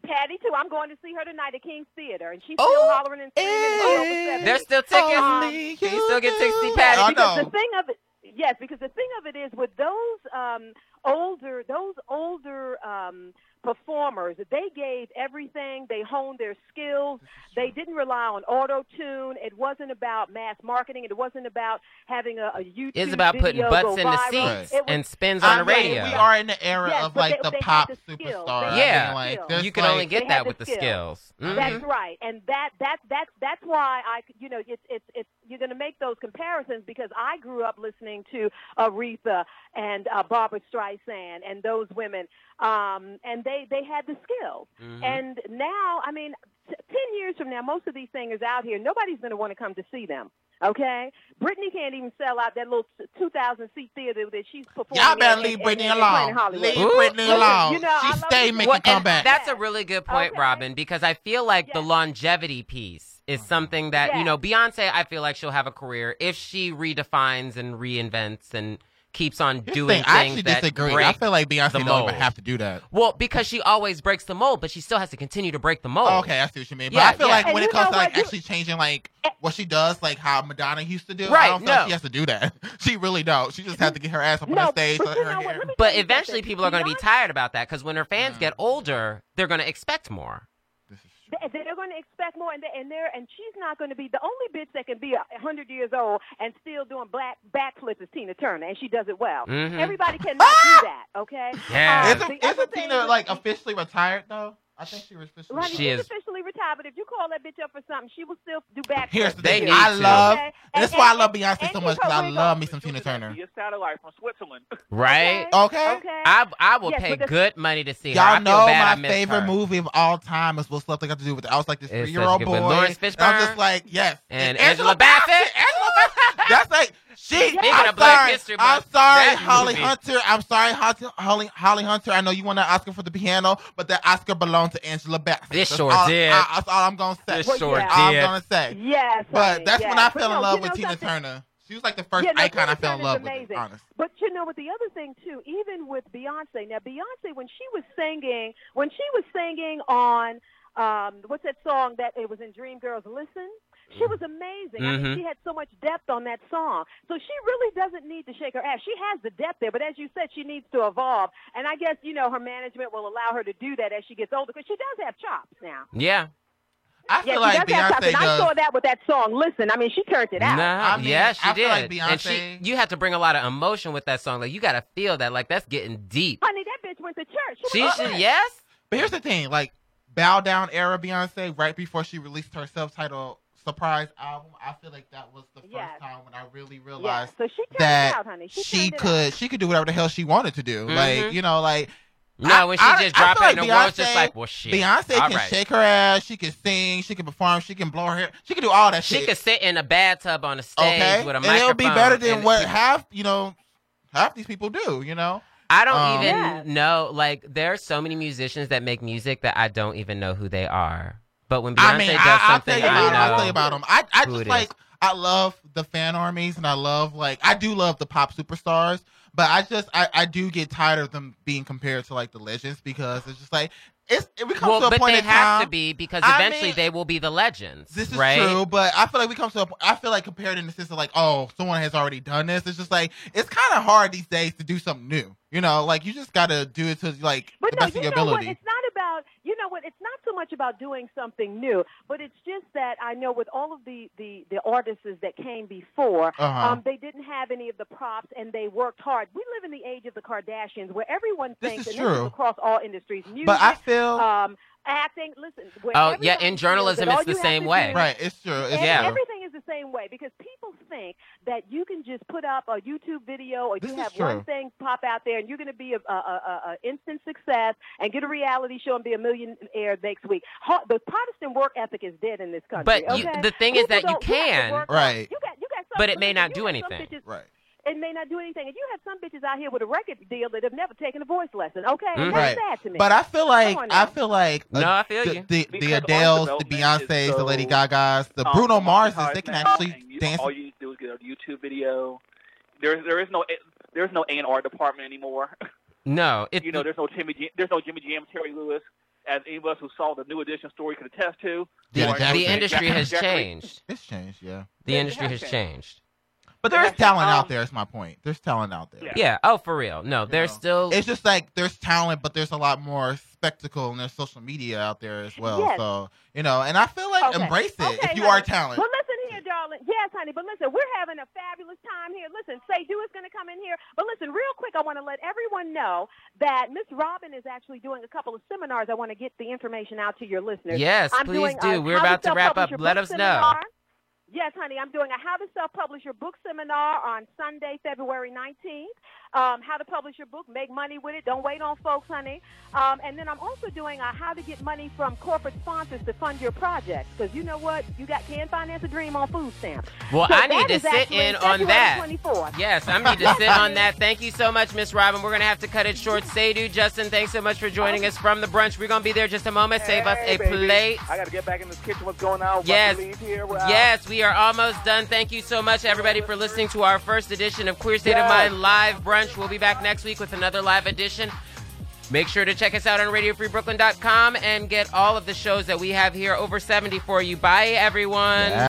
K: Patti too. I'm going to see her tonight at King's Theater, and she's still
A: Oh,
K: hollering and screaming. and over 70.
A: There's still tickets.
K: Um,
A: Can you still get tickets to see Patti?
D: I
K: because
D: know.
K: the thing of it, yes, because the thing of it is with those um, older, those older um, performers, they gave everything. They honed their skills. They didn't rely on auto tune. It wasn't about mass marketing. It wasn't about having a, a YouTube.
A: It's about putting butts in the seats
K: It was-
A: and spins
D: I
A: on the
D: mean,
A: radio.
D: We are in the era
K: Yes,
D: of like
K: they-
D: the
K: they
D: pop
K: the
D: superstar.
A: Yeah.
K: had the
D: like,
A: you can
D: like,
A: only get that with the skills. Mhm.
K: That's right, and that that that's that's why I you know it's it's it's you're going to make those comparisons because I grew up listening to Aretha and uh, Barbra Streisand and those women, um, and they they had the skills.
A: Mhm.
K: And now, I mean, t- ten years from now, most of these singers out here, nobody's going to want to come to see them. Okay, Britney can't even sell out that little two thousand seat theater that she's performing.
D: Y'all better
K: in-
D: leave
K: in-
D: Britney
K: in- in
D: alone.
K: Planet Hollywood.
D: Leave Britney
K: Listen,
D: alone.
K: You know,
D: she
K: I love
D: stay making
A: Well,
D: comeback.
A: that's a really good point, Robin, because I feel like the longevity piece is something that you know Beyonce. I feel like she'll have a career if she redefines and reinvents and keeps on
D: Here's
A: doing
D: thing, I
A: things
D: actually
A: that
D: disagree.
A: break
D: I feel like Beyonce
A: the
D: don't
A: mold.
D: even have to do that.
A: Well, because she always breaks the mold, but she still has to continue to break the mold.
D: Oh, okay, I see what you mean. But
A: Yeah,
D: I feel
A: yeah.
D: like
A: And
D: when it comes to like?
A: You-
D: actually changing like what she does, like how Madonna used to do,
A: Right,
D: I don't feel
A: no.
D: like she has to do that. She really don't. She just has to get her ass up on the stage.
A: but
D: her hair.
A: But eventually, people are going to be tired about that because when her fans get mm. older, they're going to expect more.
K: They- They're going to expect more, and they and they're and she's not going to be the only bitch that can be a hundred years old and still doing black backflips is Tina Turner, and she does it well.
D: Mhm.
K: Everybody cannot do that, okay?
D: Yeah.
K: Um,
D: Isn't, isn't
K: thing
D: Tina like officially retired though? I think she was officially.
K: Honey,
A: She
K: she's
A: is-
K: officially retired, but if you call that bitch up for something, she will still do backflips.
D: Here's the thing. I love,
K: Okay.
D: and that's
K: And-
D: why I love Beyonce
K: and
D: so
K: keep
D: much because I love me some Tina Turner.
H: Your satellite from Switzerland.
A: Right?
D: Okay.
K: Okay.
A: I I will
K: Yes,
A: pay
K: the-
A: good money to see her. I
D: Y'all
A: feel
D: know
A: bad
D: my
A: missed
D: favorite
A: her.
D: movie of all time is what Stuff They Got to Do with It. I was like this three year old boy.
A: Lawrence
D: and I'm just like, yes.
A: And Angela Bassett.
D: Angela Bassett. That's like she.
A: Speaking
D: I'm
A: of Black
D: sorry.
A: History
D: I'm sorry,
A: that
D: Holly
A: movie-
D: Hunter. I'm sorry, Holly, Holly, Holly Hunter. I know you won an Oscar for the piano, but that Oscar belonged to Angela Bassett.
A: This
D: That's
A: sure
D: all,
A: did.
D: I, that's all I'm gonna say.
A: This sure
D: That's all
A: did.
D: I'm gonna say.
K: Yes,
D: But
K: honey,
D: that's
K: yes.
D: when I fell in love
K: you
D: with
K: know
D: Tina? Turner. She was like the first
K: Yeah, no,
D: icon I fell in
K: Turner's
D: love with.
K: amazing.
D: Honest.
K: But you know what? The other thing too, even with Beyonce. Now, Beyonce, when she was singing, when she was singing on um, what's that song that it was in Dreamgirls? Listen. She was amazing. I mean,
A: Mhm.
K: she had so much depth on that song. So she really doesn't need to shake her ass. She has the depth there, but as you said, she needs to evolve. And I guess you know her management will allow her to do that as she gets older because she does have chops now.
A: Yeah.
D: I
K: yeah,
D: feel
K: she
D: like
K: does have chops,
D: Beyonce
K: and I saw that with that song. Listen, I mean, she turned it out.
A: Nah,
D: I mean,
A: yeah, she
D: I
A: did.
D: feel like
A: and she,
D: Beyonce-
A: you have to bring a lot of emotion with that song. Like you got to feel that. Like that's getting deep.
K: Honey, that bitch went to church.
A: She
K: was
A: should. Yes.
D: But here's the thing, like Bow Down era Beyonce, right before she released her self-titled surprise album, I feel like that was the first
K: Yes.
D: time when I really
K: Yeah,
D: realized
K: so she
D: that
K: out, honey. She,
D: she could
K: out.
D: she could do whatever the hell she wanted to do.
A: Mhm.
D: Like you know, like
A: No,
D: I-
A: when she
D: I-
A: just
D: I
A: drop
D: feel
A: it in
D: like
A: the world, it's just
D: Beyonce-
A: like, well, shit.
D: Beyonce
A: All
D: can
A: right.
D: shake her ass, she can sing, she can perform, she can blow her hair, she can do all that
A: She
D: shit.
A: She could sit in a bathtub on a stage
D: okay,
A: with a
D: and
A: microphone.
D: it'll be better than what
A: people-
D: half you know half these people do. You know,
A: I don't
D: Um,
A: even
K: Yeah.
A: know. Like, there are so many musicians that make music that I don't even know who they are. But when Beyonce
D: I mean,
A: does
D: I, I'll
A: something,
D: tell you
A: I
D: about
A: know.
D: them. I'll tell you about them. I, I just
A: it is.
D: like, I love the fan armies, and I love like, I do love the pop superstars, but I just, I, I do get tired of them being compared to like the legends because it's just like, it's it becomes
A: well,
D: to a
A: but
D: point
A: they
D: in
A: have
D: time.
A: to be because
D: I
A: eventually
D: mean,
A: they will be the legends.
D: This is
A: right?
D: true, but I feel like we come to a point. I feel like compared in the sense of like, oh, someone has already done this. It's just like it's kind of hard these days to do something new. You know, like you just got to do it to like
K: But
D: the
K: no,
D: best
K: you
D: of your
K: know
D: ability.
K: What? It's not about you know what? It's not so much about doing something new, but it's just that I know with all of the the the artists that came before,
D: Uh-huh.
K: um, they didn't have any of the props and they worked hard. We live in the age of the Kardashians, where everyone
D: This
K: thinks, and this is across all industries, music,
D: But I feel-
K: um, acting. Listen, where
A: Oh, yeah, in journalism, it's the same way.
K: do-
D: right? It's true. It's
A: Yeah.
D: true.
K: everything is the same way because people think that you can just put up a YouTube video or
D: This
K: you have
D: true.
K: one thing pop out there and you're going to be a, a, a, a instant success and get a reality show and be a millionaire next week. Ho- The Protestant work ethic is dead in this country.
A: But you- the thing is that you
K: don't- have to
A: can.
D: Right.
K: You got, you got some,
A: But it may not do anything.
D: Right.
K: It may not do anything, and you have some bitches out here with a record deal that have never taken a voice lesson. Okay,
A: Mhm.
K: and
D: Right.
K: sad to me.
D: But I feel like I feel like
A: No, I feel
D: the,
A: you.
D: the, the
H: Because art
D: Adele's, the
H: development is
D: Beyonces, the Lady Gagas, the
H: um,
D: Bruno Marses, they can
H: now,
D: actually
H: you,
D: dance.
H: All you need to do is get a YouTube video. There, there is no, there's no A and R department anymore.
A: No, it,
H: you know, there's no Timmy, Jam- there's no Jimmy Jam, Terry Lewis, as any of us who saw the New Edition story could attest to.
D: Janet
A: the industry has changed.
D: It's changed, yeah.
A: The
H: Yeah, it
A: industry
H: has
A: has
H: changed.
A: changed.
D: But there is talent
H: um,
D: out there. Is my point. There's talent out there.
H: Yeah.
A: Yeah. Oh, for real. No,
D: You
A: there's
D: know?
A: still.
D: It's just like there's talent, but there's a lot more spectacle and there's social media out there as well.
K: Yes.
D: So you know, and I feel like
K: Okay.
D: embrace it
K: Okay,
D: if you
K: honey.
D: are talent.
K: Well, listen here, darling. Yes, honey. But listen, we're having a fabulous time here. Listen, Say Do is going to come in here. But listen, real quick, I want to let everyone know that Miss Robin is actually doing a couple of seminars. I want to get the information out to your listeners.
A: Yes,
K: I'm
A: please
K: doing,
A: do.
K: uh,
A: We're about to wrap up. Let
K: book
A: us know.
K: seminar. Yes, honey. I'm doing a How to Self Publish Your Book seminar on Sunday, February 19th. Um, how to publish your book, make money with it. Don't wait on folks, honey. Um, and then I'm also doing a how to get money from corporate sponsors to fund your projects. Because you know what? You got can finance a dream on food stamps.
A: Well,
K: So
A: I need
K: that
A: to sit
K: actually
A: in on that.
K: 24th.
A: Yes, I need to sit on that. Thank you so much, Miss Robin. We're going to have to cut it short. Sadu, Justin, thanks so much for joining us from the brunch. We're going to be there just a moment. Save us a
C: baby.
A: plate.
C: I got to get back in this kitchen. What's going on?
A: Yes.
C: here. We're.
A: Yes, we are almost done. Thank you so much, everybody, for listening to our first edition of Queer State of Mind live brunch. We'll be back next week with another live edition. Make sure to check us out on RadioFreeBrooklyn.com and get all of the shows that we have here over 70 for you. Bye, everyone.